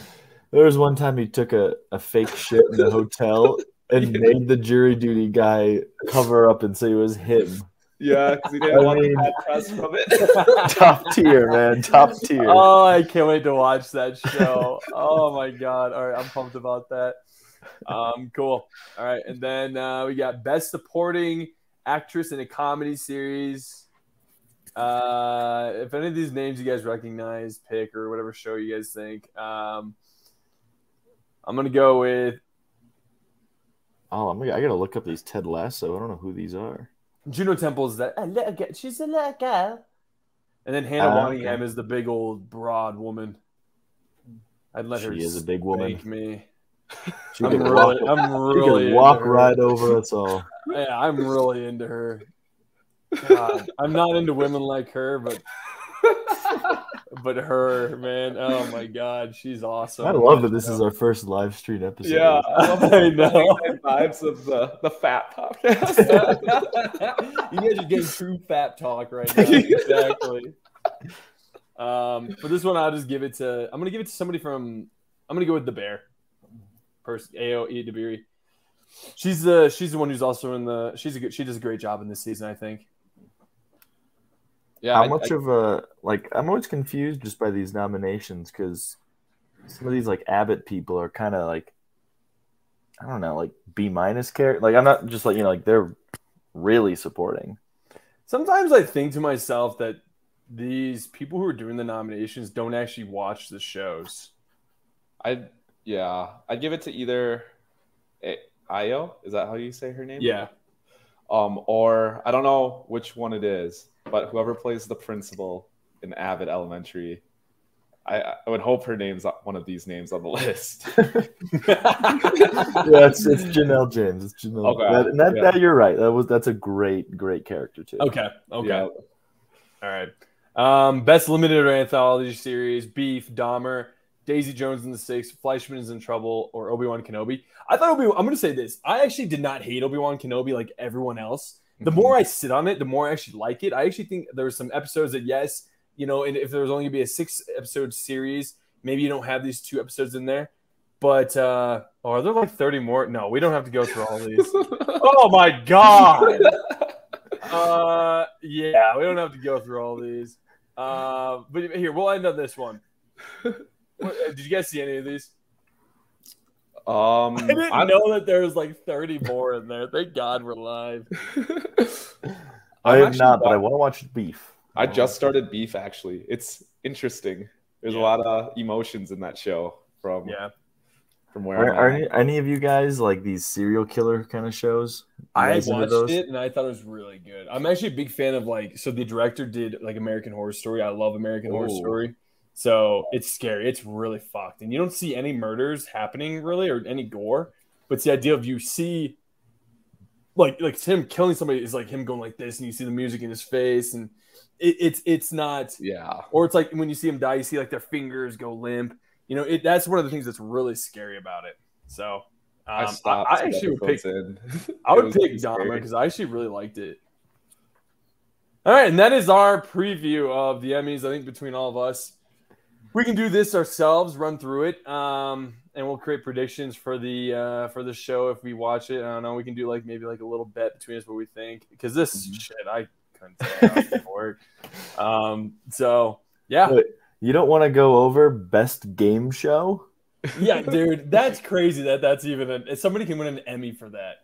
There was one time he took a, a fake shit in the hotel and made the jury duty guy cover up and say it was him. Yeah, because he didn't [LAUGHS] I want mean- the bad press from it. [LAUGHS] Top tier, man. Top tier. Oh, I can't wait to watch that show. oh my god! All right, I'm pumped about that. Um, cool. All right, and then uh, we got best supporting actress in a comedy series. Uh, if any of these names you guys recognize, pick or whatever show you guys think. Um, I'm gonna go with Oh, I'm gonna, I gotta look up these Ted Lasso. I don't know who these are. Juno Temple's that a little girl. She's a little girl. And then Hannah Ah, Waddingham okay. is the big old broad woman. I'd let her She is a big woman. me. She I'm really, walk, I'm she really could walk right over us all. Yeah, I'm really into her. [LAUGHS] God, I'm not into women like her, but [LAUGHS] but her, man. Oh my God, she's awesome. I love that this is our first live stream episode. yeah, I love [LAUGHS] I the know. vibes of the, the fat podcast. [LAUGHS] you guys are getting true fat talk right now. [LAUGHS] Exactly. Um, for this one, I'll just give it to. I'm gonna give it to somebody from. I'm gonna go with the bear. Person Ao E Dabiri. She's the she's the one who's also in the. She's a good. She does a great job in this season. I think. Yeah, How I- much I- of a like? I'm always confused just by these nominations because some of these like Abbott people are kind of like I don't know, like B minus character. Like I'm not just like you know, like they're really supporting. Sometimes I think to myself that these people who are doing the nominations don't actually watch the shows. I yeah, I'd give it to either A- Ayo. Is that how you say her name? Yeah. Um, or I don't know which one it is, but whoever plays the principal in Abbott Elementary, I, I would hope her name's one of these names on the [LAUGHS] list. [LAUGHS] yeah, it's, it's Janelle James. It's Janelle. Okay, That, and that, yeah. that you're right. That was that's a great great character too. Okay. Okay. Yeah. All right. Um, best limited or anthology series: Beef, Dahmer, Daisy Jones and the Six, Fleischman is in Trouble, or Obi Wan Kenobi. I thought Obi. I'm going to say this. I actually did not hate Obi Wan Kenobi like everyone else. The more I sit on it, the more I actually like it. I actually think there were some episodes that yes, you know, and if there was only to be a six episode series, maybe you don't have these two episodes in there. But uh, oh, are there like 30 more? No, we don't have to go through all these. [LAUGHS] oh my god. Uh, yeah, we don't have to go through all these. Uh, but here we'll end on this one. Uh, Did you guys see any of these? Um, I didn't I- know that there was like 30 more in there. Thank God we're live. [LAUGHS] I I'm not, but I want to watch Beef. I just started Beef. Actually, it's interesting. There's Yeah. a lot of emotions in that show from Yeah, from where Are, are any, any of you guys like these serial killer kind of shows? I watched it and I thought it was really good. I'm actually a big fan of like so the director did like American Horror Story. I love American Horror Story. So it's scary. It's really fucked. And you don't see any murders happening really or any gore. But it's the idea of you see like like him killing somebody is like him going like this and you see the music in his face and it, it's it's not Yeah. or it's like when you see him die, you see like their fingers go limp. You know, it that's one of the things that's really scary about it. So um, I stopped. I, two actually would pick. [LAUGHS] I would [LAUGHS] pick Dahmer because I actually really liked it. All right, and that is our preview of the Emmys. I think between all of us, we can do this ourselves, run through it, um, and we'll create predictions for the uh, for the show if we watch it. I don't know. We can do like maybe like a little bet between us what we think because this Mhm. shit I couldn't work. [LAUGHS] Um, so yeah, Wait, you don't want to go over best game show? yeah, dude, that's crazy that that's even a, somebody can win an Emmy for that.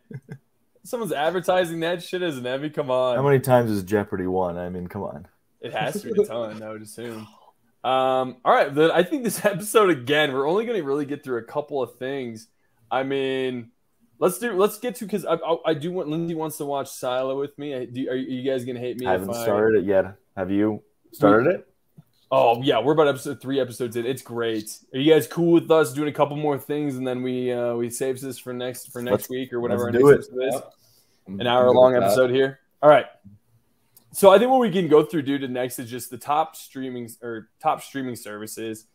Someone's advertising that shit as an Emmy. Come on. How many times has Jeopardy won? I mean, come on. It has to be a ton, I would assume. Um, all right, then I think this [LAUGHS] episode again, we're only going to really get through a couple of things. I mean, let's do let's get to because I, I I do want Lindsay wants to watch Silo with me. I, do, are you guys going to hate me? I if haven't started it yet. Have you started it? Oh yeah, we're about episode three episodes in. It's great. Are you guys cool with us doing a couple more things and then we uh, we save this for next for next Let's- week or whatever? let's our do next it. Yep. An hour long episode here. All right. So I think what we can go through, dude, to next is just the top streaming or top streaming services.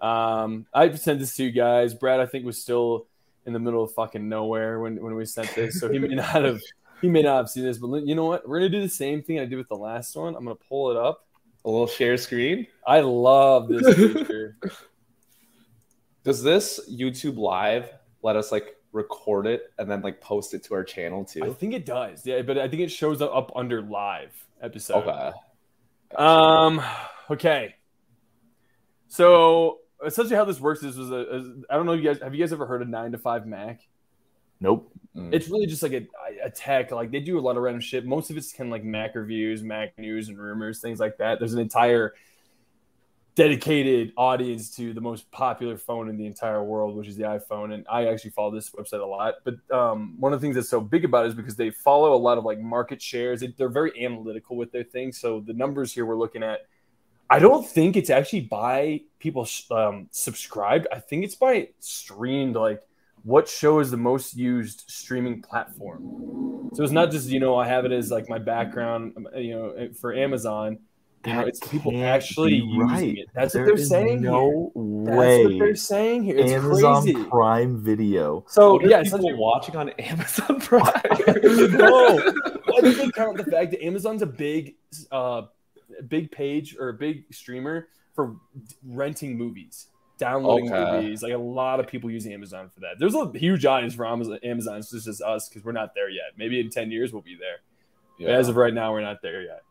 Um, I sent this to you guys. Brad, I think, was still in the middle of fucking nowhere when, when we sent this, so he may not have he may not have seen this. But you know what? We're gonna do the same thing I did with the last one. I'm gonna pull it up. A little share screen. I love this feature. [LAUGHS] Does this YouTube Live let us like record it and then like post it to our channel too? I think it does. Yeah, but I think it shows up under live episode. Okay. Um. Okay. So essentially, how this works is, was a, is- I don't know. You guys have you guys ever heard of nine to five Mac? Nope. Mm. It's really just like a, a tech. Like they do a lot of random shit. Most of it's kind of like Mac reviews, Mac news, and rumors, things like that. There's an entire dedicated audience to the most popular phone in the entire world, which is the iPhone. And I actually follow this website a lot. But um, one of the things that's so big about it is because they follow a lot of like market shares. They- They're very analytical with their things. So the numbers here we're looking at, I don't think it's actually by people um, subscribed. I think it's by streamed, like what show is the most used streaming platform. So it's not just you know I have it as like my background, um, you know, for Amazon. You know, it's people actually using right. it. That's There what they're saying. No here. That's what they're saying here. It's Amazon crazy. Prime Video. So What yeah, people essentially, watching on [LAUGHS] Amazon [LAUGHS] Prime? no. [LAUGHS] I think they count the fact that Amazon's a big, uh, big page or a big streamer for renting movies, downloading Okay. movies. Like a lot of people use Amazon for that. There's a huge audience for Amazon. Amazon. It's just us because we're not there yet. Maybe in ten years we'll be there. But as of right now, we're not there yet.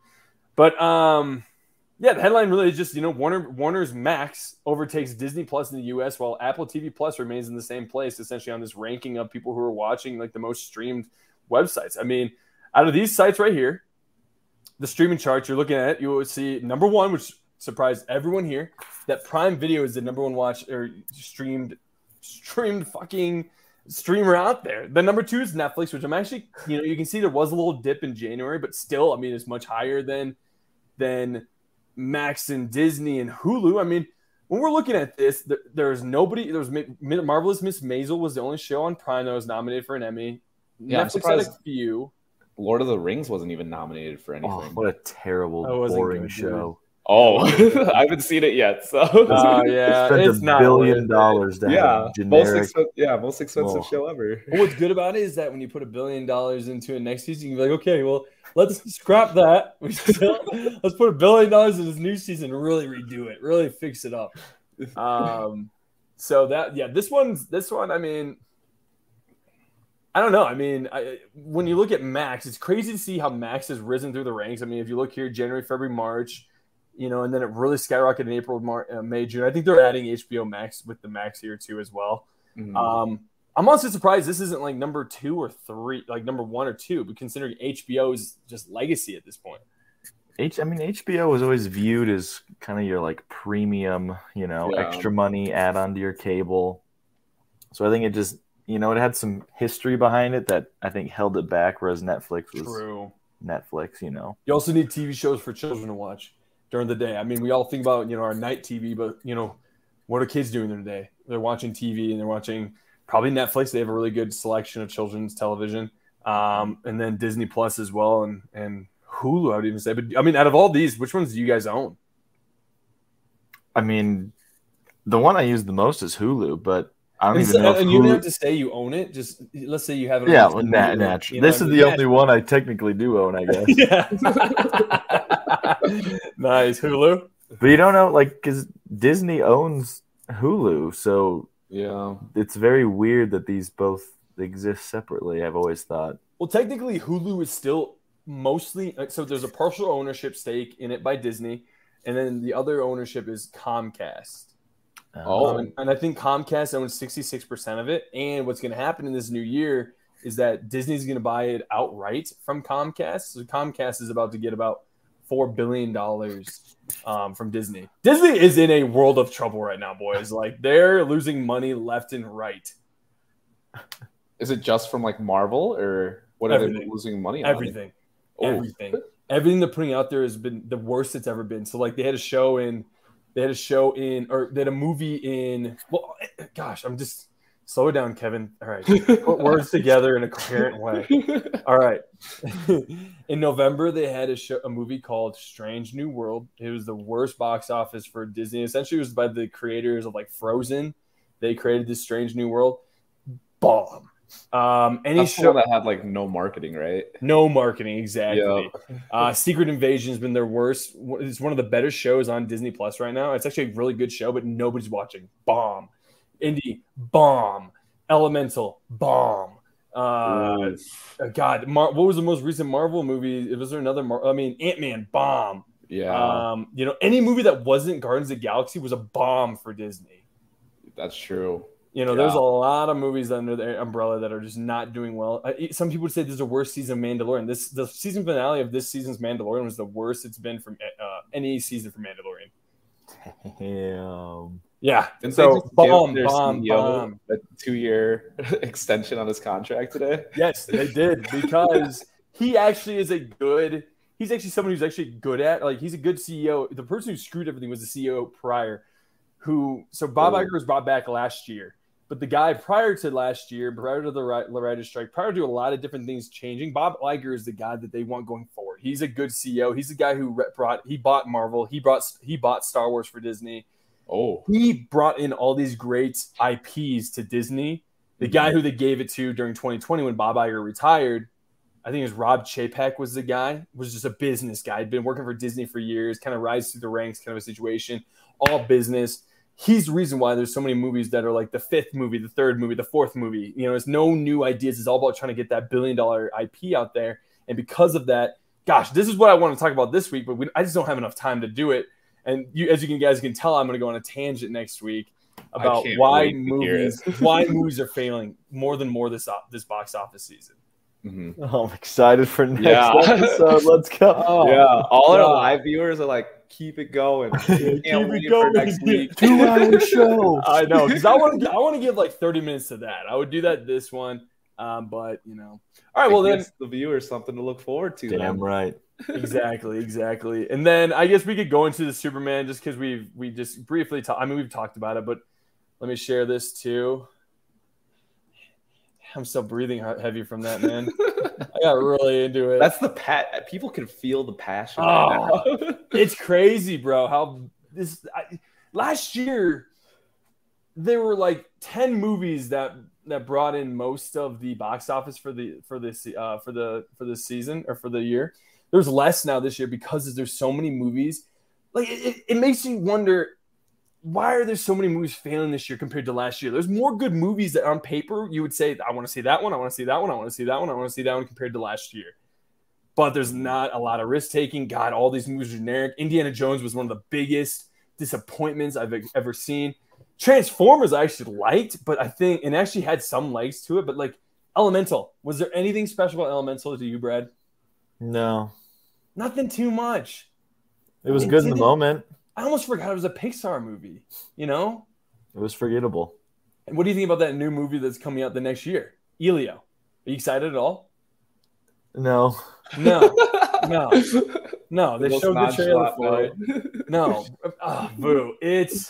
But um, yeah, the headline really is just you know Warner Warner's Max overtakes Disney Plus in the U.S. while Apple TV Plus remains in the same place, essentially on this ranking of people who are watching like the most streamed websites. I mean, out of these sites right here, the streaming charts you're looking at, you will see number one, which surprised everyone here, that Prime Video is the number one watch or streamed streamed fucking streamer out there. The number two is Netflix, which I'm actually, you know, you can see there was a little dip in January, but still, I mean, it's much higher than than Max and Disney and Hulu. I mean, when we're looking at this, there, there's nobody. There's Marvelous Miss Maisel was the only show on Prime that was nominated for an Emmy. Yeah, I'm Netflix had surprised- a few. Lord of the Rings wasn't even nominated for oh, anything. Oh, what a terrible, That boring good, dude. Show. Oh, [LAUGHS] I haven't seen it yet. So Oh yeah, [LAUGHS] Spent it's a not billion worth dollars to yeah, have most generic. expensive, yeah, most expensive Oh. show ever. But what's good about it is that when you put a billion dollars into it next season, you can be like, okay, well, let's scrap that. [LAUGHS] Let's put a billion dollars in this new season and really redo it, really fix it up. Um, so that yeah, this one's this one. I mean, I don't know. I mean, I, when you look at Max, it's crazy to see how Max has risen through the ranks. I mean, if you look here, January, February, March. You know, and then it really skyrocketed in April, Mar- uh, May, June. I think they're adding HBO Max with the Max here too as well. Mhm. Um, I'm honestly surprised this isn't like number two or three, like number one or two, but considering HBO is just legacy at this point. H, I mean, HBO was always viewed as kind of your like premium, you know, Yeah. extra money add on to your cable. So I think it just, you know, it had some history behind it that I think held it back, whereas Netflix was True. Netflix, you know. You also need TV shows for children to watch during the day. I mean, we all think about you know our night TV, but you know, what are kids doing during the day? They're watching TV and they're watching probably Netflix. They have a really good selection of children's television, um, and then Disney Plus as well, and and Hulu. I would even say, but I mean, out of all these, which ones do you guys own? I mean, the one I use the most is Hulu, but I don't And, even know. And you don't have to say you own it. Just let's say you have it. yeah, well, nat- like, natural. you know, This I is the only one I technically do own, I guess. [LAUGHS] Yeah. [LAUGHS] nice Hulu. but you don't know, like, because Disney owns Hulu, so yeah, it's very weird that these both exist separately. I've always thought. Well, technically, Hulu is still mostly so. There's a partial ownership stake in it by Disney, and then the other ownership is Comcast. Oh. Um, and, and I think Comcast owns 66 percent of it. And what's going to happen in this new year is that Disney's going to buy it outright from Comcast. So Comcast is about to get about four billion dollars um, from Disney. Disney is in a world of trouble right now, boys. Like they're losing money left and right. is it just from like Marvel or what are they losing money on? Everything. Oh. everything everything they're putting out there has been the worst it's ever been so like they had a show in they had a show in or they had a movie in well gosh i'm just slow down kevin. All right. Put [LAUGHS] words together in a coherent way. All right. [LAUGHS] In november they had a show a movie called strange new world. It was the worst box office for disney. Essentially it was by the creators of like frozen. They created this strange new world bomb um any That's show that had like no marketing, right? no marketing, exactly. Yeah. [LAUGHS] Uh, Secret Invasion has been their worst. It's one of the better shows on Disney Plus right now. It's actually a really good show, but nobody's watching. Bomb. Indy, bomb. Elemental, bomb. Uh, uh, God, Mar- what was the most recent Marvel movie? Was there another? Mar- I mean, Ant Man, bomb. Yeah, Um, you know, any movie that wasn't Guardians of the Galaxy was a bomb for Disney. that's true. You know, there's a lot of movies under their umbrella that are just not doing well. Uh, Some people would say this is the worst season of Mandalorian. This the season finale of this season's Mandalorian was the worst it's been from uh, any season for Mandalorian. Damn. Yeah, Didn't so they just bomb, their bomb, bomb. a two-year [LAUGHS] extension on his contract today? Yes, they did because he actually is a good. He's actually someone who's actually good at like he's a good CEO. The person who screwed everything was the CEO prior, who so Bob Oh. Iger was brought back last year, but the guy prior to last year, prior to the writer's strike, prior to a lot of different things changing, Bob Iger is the guy that they want going forward. He's a good CEO. He's the guy who brought he bought Marvel. He brought he bought Star Wars for Disney Oh, he brought in all these great IPs to Disney. The mm-hmm. guy who they gave it to during 2020 when Bob Iger retired, I think it was Rob Chapek was the guy, was just a business guy. Had been working for Disney for years, kind of rise through the ranks kind of a situation, all business. He's the reason why there's so many movies that are like the fifth movie, the third movie, the fourth movie. You know, it's no new ideas. It's all about trying to get that billion dollar IP out there. And because of that, gosh, this is what I want to talk about this week, but we, I just don't have enough time to do it. And you, as you can, guys can tell, I'm going to go on a tangent next week about why wait to hear movies why movies are failing more than more this op- this box office season. mhm. Oh, I'm excited for next Yeah. episode. Let's go. Oh, [LAUGHS] yeah. All our live viewers are like, keep it going. [LAUGHS] Keep Can't it wait for going. next week. Two hour show. [LAUGHS] I know because I want to. I want to give like thirty minutes to that. I would do that this one, um, but you know. All right. Well, then the viewers something to look forward to. Damn then. right. [LAUGHS] exactly, exactly. And then I guess we could go into the Superman just because we've we just briefly talked. I mean, we've talked about it, but let me share this too. I'm still breathing heavy from that, man. [LAUGHS] I got really into it. That's the pat. People can feel the passion. Oh. right [LAUGHS] it's crazy, bro. How this I, last year there were like 10 movies that that brought in most of the box office for the for this uh for the for this season or for the year. There's less now this year because there's so many movies. Like it, it, it makes you wonder why are there so many movies failing this year compared to last year? There's more good movies that on paper you would say I want to see that one, I want to see that one, I want to see that one, I want to see that one compared to last year but there's not a lot of risk taking. God, all these movies are generic. Indiana Jones was one of the biggest disappointments I've ever seen. Transformers I actually liked, but I think and actually had some likes to it. But like Elemental, was there anything special about Elemental to you, Brad? No, Nothing too much. it was It good in the didn't- moment. I almost forgot it was a Pixar movie. You know? It was forgettable. And what do you think about that new movie that's coming out the next year? Elio. Are you excited at all? No, No, [LAUGHS] no, no. They showed the trailer nonchalant for it. No, oh, [LAUGHS] boo. It's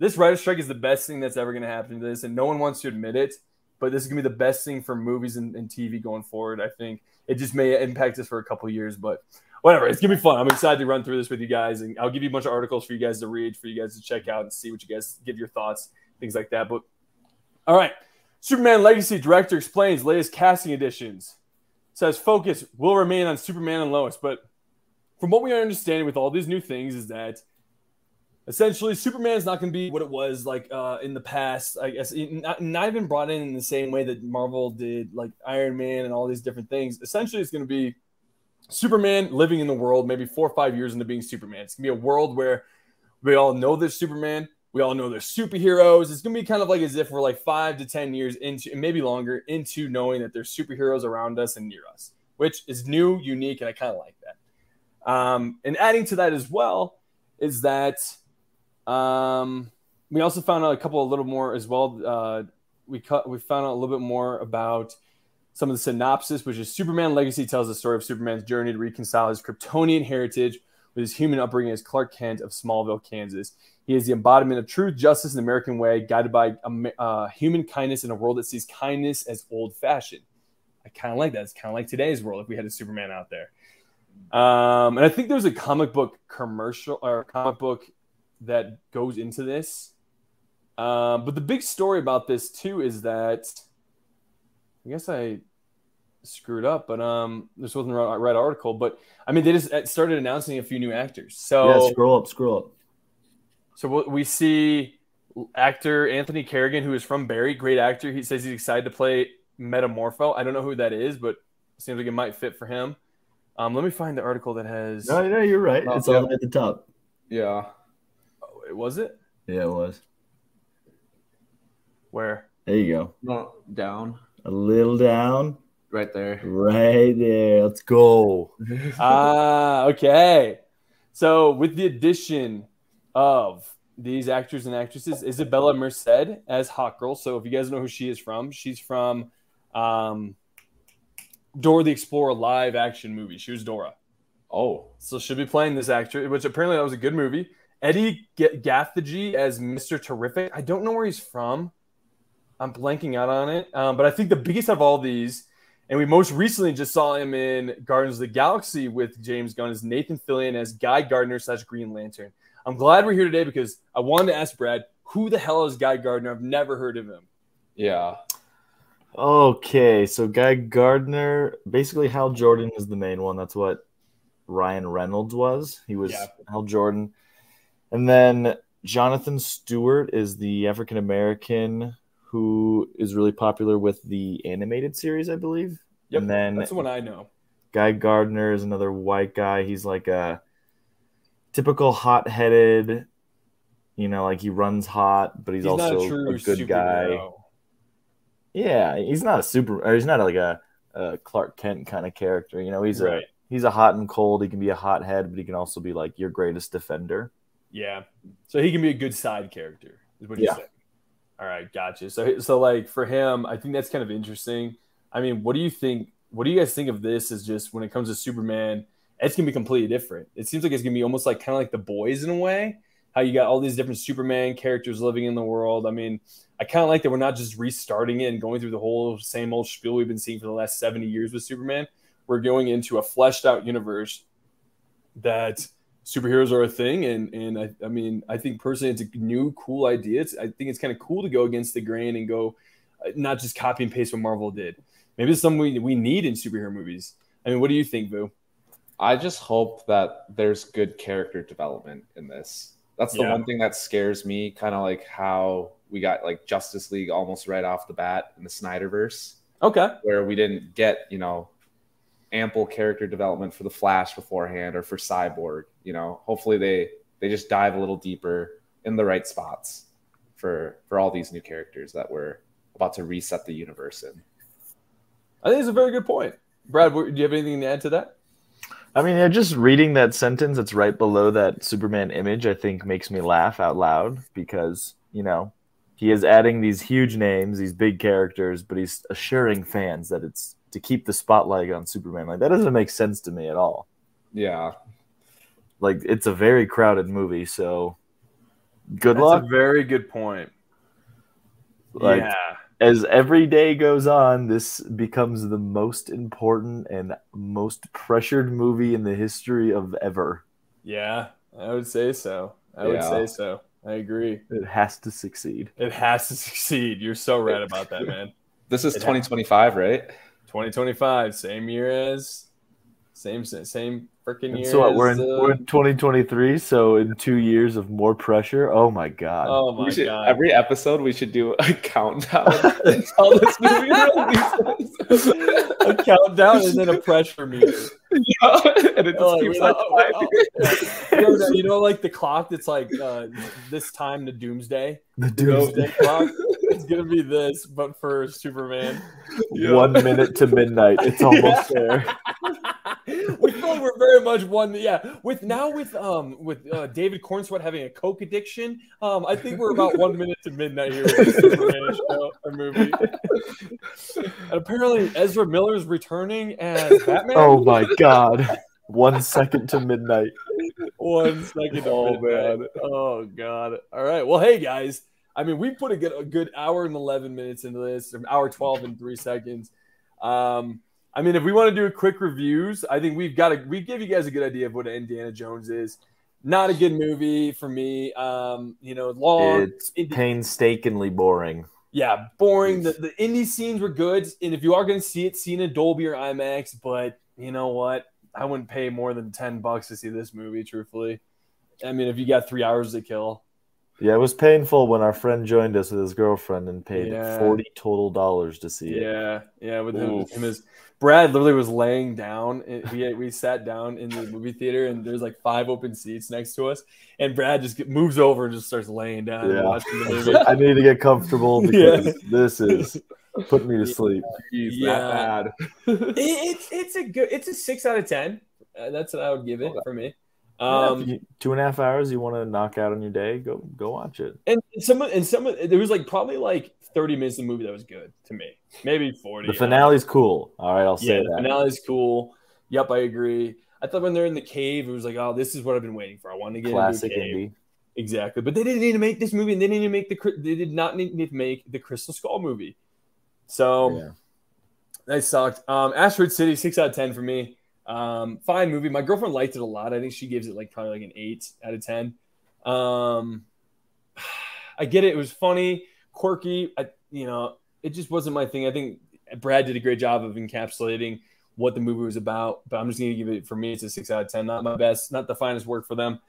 this writer strike is the best thing that's ever going to happen to this, and no one wants to admit it. But this is going to be the best thing for movies and, and TV going forward. I think it just may impact us for a couple years, but whatever. It's gonna be fun. I'm excited to run through this with you guys, and I'll give you a bunch of articles for you guys to read, for you guys to check out and see what you guys give your thoughts, things like that. But all right, Superman Legacy director explains latest casting additions. Says focus will remain on Superman and Lois, but from what we are understanding with all these new things is that essentially Superman is not going to be what it was like uh, in the past. I guess not, not even brought in in the same way that Marvel did, like Iron Man and all these different things. Essentially, it's going to be Superman living in the world, maybe four or five years into being Superman. It's to be a world where we all know there's Superman. We all know there's superheroes. It's to be kind of like as if we're like five to 10 years into, maybe longer, into knowing that there's superheroes around us and near us, which is new, unique, and I kind of like that. Um, and adding to that as well is that um, we also found out a couple a little more as well. Uh, we cut, we found out a little bit more about some of the synopsis, which is Superman Legacy tells the story of Superman's journey to reconcile his Kryptonian heritage with his human upbringing as Clark Kent of Smallville, Kansas. He is the embodiment of truth, justice, and the American way, guided by uh, human kindness in a world that sees kindness as old fashioned. I kind of like that. It's kind of like today's world if we had a Superman out there. Um, and I think there's a comic book commercial or comic book that goes into this. Um, but the big story about this too is that I guess I screwed up, but um, this wasn't the right, right article. But I mean, they just uh, started announcing a few new actors. So yeah, scroll up, scroll up. so what we see actor Anthony Carrigan, who is from Barry, great actor. He says he's excited to play Metamorpho. I don't know who that is, but it seems like it might fit for him. Um, let me find the article that has. No, no, you're right. Oh, it's yeah. all at the top. Yeah. Oh, was it? Yeah, it was. Where? There you go. No, down. A little down. Right there. Right there. Let's go. [LAUGHS] ah, okay. So with the addition of these actors and actresses, Isabella Merced as Hawkgirl. So if you guys know who she is from, she's from um, Dora the Explorer live action movie. She was Dora. Oh. So she'll be playing this actor, which apparently that was a good movie. Eddie G- Gathegi as Mr. Terrific. I don't know where he's from. I'm blanking out on it. Um, but I think the biggest of all these, and we most recently just saw him in Guardians of the Galaxy with James Gunn, as Nathan Fillion as Guy Gardner slash Green Lantern. I'm glad we're here today because I wanted to ask Brad, who the hell is Guy Gardner? I've never heard of him. Yeah. Okay, so Guy Gardner, basically Hal Jordan is the main one. That's what Ryan Reynolds was. He was Yeah. Hal Jordan. And then Jonathan Stewart is the African American who is really popular with the animated series, I believe. Yep, and then That's the one I know. Guy Gardner is another white guy. He's like a typical hot-headed, you know, like he runs hot, but he's, He's also a a good guy. Yeah, he's not a super, or he's not like a, a Clark Kent kind of character. You know, he's Right. a he's a hot and cold. He can be a hothead, but he can also be like your greatest defender. Yeah. So he can be a good side character, is what you Yeah. All right, gotcha. So so like for him, I think that's kind of interesting. I mean, what do you think? What do you guys think of this? Is just when it comes to Superman, it's gonna be completely different. It seems like it's gonna be almost like kind of like the boys in a way. How you got all these different Superman characters living in the world. I mean, I kind of like that we're not just restarting it and going through the whole same old spiel we've been seeing for the last 70 years with Superman. We're going into a fleshed out universe that superheroes are a thing and and I, I mean i think personally it's a new cool idea it's, i think it's kind of cool to go against the grain and go uh, not just copy and paste what marvel did maybe it's something we, we need in superhero movies i mean what do you think Boo? I just hope that there's good character development in this. That's the Yeah. one thing that scares me, kind of like how we got like Justice League almost right off the bat in the Snyderverse, okay where we didn't get, you know, ample character development for the Flash beforehand or for Cyborg. You know, hopefully they they just dive a little deeper in the right spots for for all these new characters that we're about to reset the universe in. i think it's a very good point brad do you have anything to add to that I mean, yeah, just reading that sentence that's right below that Superman image, I think makes me laugh out loud because, you know, he is adding these huge names, these big characters, but he's assuring fans that it's to keep the spotlight on Superman. Like, that doesn't make sense to me at all. Yeah, Like, it's a very crowded movie, so good that's luck. a very good point Like, yeah as every day goes on, this becomes the most important and most pressured movie in the history of ever. yeah i would say so i would say so i agree It has to succeed. it has to [LAUGHS] succeed you're so right about that [LAUGHS] man this is It- 2025, right? 2025, same year as same same freaking And year. so what, we're in uh, we're in 2023, so in two years of more pressure. Oh my god! oh my should- god! Every episode, we should do a [LAUGHS] countdown until this movie releases. a countdown and then a pressure meter. [LAUGHS] Yeah, and it just Oh, keeps we're on not- oh, climbing. oh, you, know, you know, like the clock that's like uh, this time to doomsday. the Doomsday doomsday. clock. It's gonna be this, but for Superman. Yeah. One minute to midnight. It's almost [LAUGHS] there. [LAUGHS] we feel like we're very much one. Yeah, with now with um with uh, David Corenswet having a coke addiction, um, I think we're about one minute to midnight here with Superman [LAUGHS] show or movie. And apparently, Ezra Miller's returning as Batman. Oh my god! One second to midnight. One second. to Oh, midnight. man. Oh god. All right. Well, hey guys. I mean, we put a good a good hour and eleven minutes into this, or hour twelve and three seconds. Um, I mean, if we want to do quick reviews, I think we've got to we give you guys a good idea of what Indiana Jones is. Not a good movie for me. Um, you know, long. It's Indi- painstakingly boring. yeah, boring. The the Indy scenes were good, and if you are going to see it, see it in Dolby or IMAX. But you know what? I wouldn't pay more than ten bucks to see this movie. Truthfully, I mean, if you got three hours to kill, Yeah, it was painful when our friend joined us with his girlfriend and paid Yeah. forty total dollars to see it. yeah, yeah, with him, Oof. him as Brad literally was laying down. We we sat down in the movie theater, and there's like five open seats next to us, and Brad just get, moves over and just starts laying down and Yeah. watching the I movie. I need to get comfortable [LAUGHS] Yeah. because this is putting me to sleep. Jeez, Yeah. that bad. It- it's it's a good it's a six out of ten. Uh, that's what I would give it Okay. for me. Yeah, Um, if you- two and a half hours you want to knock out on your day, go go watch it. and some and some of, there was like probably like thirty minutes of the movie that was good to me, maybe forty. The finale's cool. All right, I'll yeah, say the that. finale's cool. Yep, I agree. I thought when they're in the cave, it was like, oh, this is what I've been waiting for. I want to get Classic into a cave. Indy. Exactly, but they didn't need to make this movie, and they didn't need to make the they did not need to make the Crystal Skull movie. So Yeah. that sucked. Um, Asteroid City, six out of ten for me. Um, fine movie. My girlfriend liked it a lot. I think she gives it like probably like an eight out of ten. Um, [SIGHS] I get it. It was funny, quirky. I, you know, it just wasn't my thing. I think Brad did a great job of encapsulating what the movie was about. But I'm just going to give it for me. It's a six out of ten. Not my best. Not the finest work for them.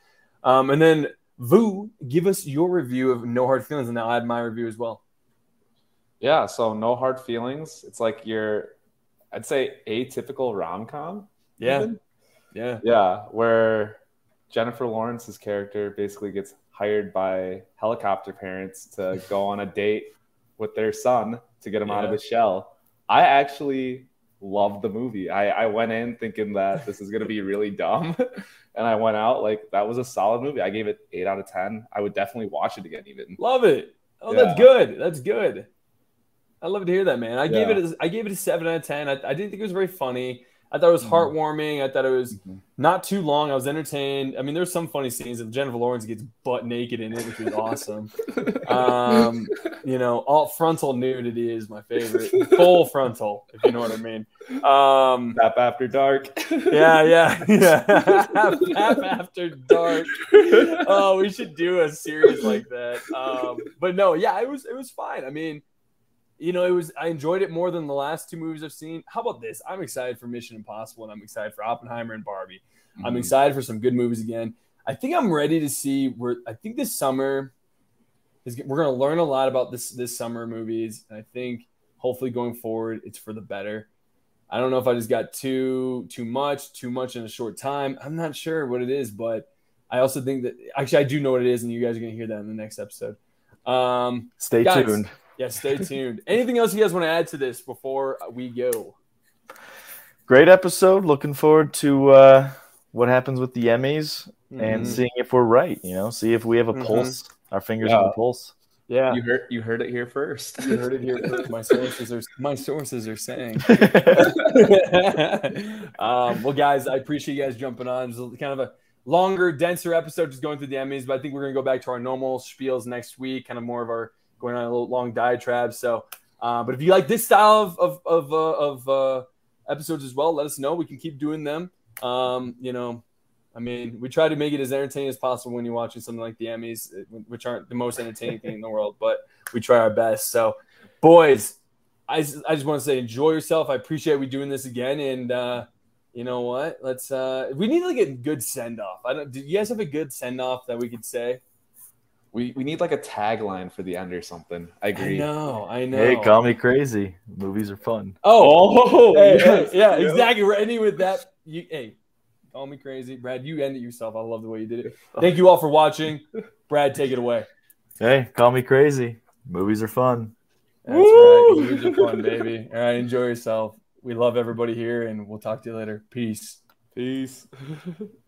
Um, and then Vu, give us your review of No Hard Feelings, and I'll add my review as well. Yeah, so no hard feelings. It's like your, I'd say, atypical rom com. Yeah, yeah, Yeah, where Jennifer Lawrence's character basically gets hired by helicopter parents to go [LAUGHS] on a date with their son to get him out of Yeah. his shell. I actually loved the movie. I, I went in thinking that this is gonna be [LAUGHS] really dumb, [LAUGHS] and I went out like that was a solid movie. I gave it eight out of ten. I would definitely watch it again. Even Love it. Oh, Yeah. that's good. That's good. I love to hear that, man. I gave it. A, I gave it a seven out of ten. I, I didn't think it was very funny. I thought it was Mhm. heartwarming. I thought it was Mhm. not too long. I was entertained. I mean, there's some funny scenes. of Jennifer Lawrence gets butt naked in it, which was awesome. Um, you know, all frontal nudity is my favorite. Full frontal, if you know what I mean. Um, Tap after dark. yeah, yeah, [LAUGHS] yeah. Half after dark. Oh, we should do a series like that. Um, but no, yeah, it was it was fine. I mean, you know, it was I enjoyed it more than the last two movies I've seen. How about this? I'm excited for Mission Impossible and I'm excited for Oppenheimer and Barbie. I'm Mhm. excited for some good movies again. I think I'm ready to see where I think this summer is we're going to learn a lot about this this summer movies and I think hopefully going forward it's for the better. I don't know if I just got too too much, too much in a short time. I'm not sure what it is, but I also think that actually I do know what it is and you guys are going to hear that in the next episode. Um Stay Guys. tuned. Yeah, stay tuned. Anything else you guys want to add to this before we go? Great episode. Looking forward to uh, what happens with the Emmys and Mhm. seeing if we're right. You know, see if we have a Mhm. pulse, our fingers on the pulse. yeah. You heard you heard it here first. You heard it here first. My sources are my sources are saying. [LAUGHS] [LAUGHS] um, well, guys, I appreciate you guys jumping on. It's kind of a longer, denser episode, just going through the Emmys. But I think we're gonna go back to our normal spiels next week, kind of more of our going on a little long diatribe. So, uh, but if you like this style of of of, uh, of uh, episodes as well, let us know. We can keep doing them. Um, you know, I mean, we try to make it as entertaining as possible when you're watching something like the Emmys, uh, which aren't the most entertaining thing in the world, but we try our best. So, boys, I, I just want to say enjoy yourself. I appreciate we doing this again, and uh, you know what? Let's uh, we need like a good send off. I don't. Do you guys have a good send off that we could say? We we need like a tagline for the end or something. I agree. I agree. know. I know. Hey, call me crazy. Movies are fun. Oh, Oh, hey, [LAUGHS] yes, hey, yeah, yep. exactly. We're ending with that. You, hey, call me crazy, Brad. You end it yourself. I love the way you did it. Thank you all for watching. Brad, take it away. Hey, call me crazy. Movies are fun. That's Woo! right. Movies are fun, baby. All right, enjoy yourself. We love everybody here, and we'll talk to you later. Peace. Peace. [LAUGHS]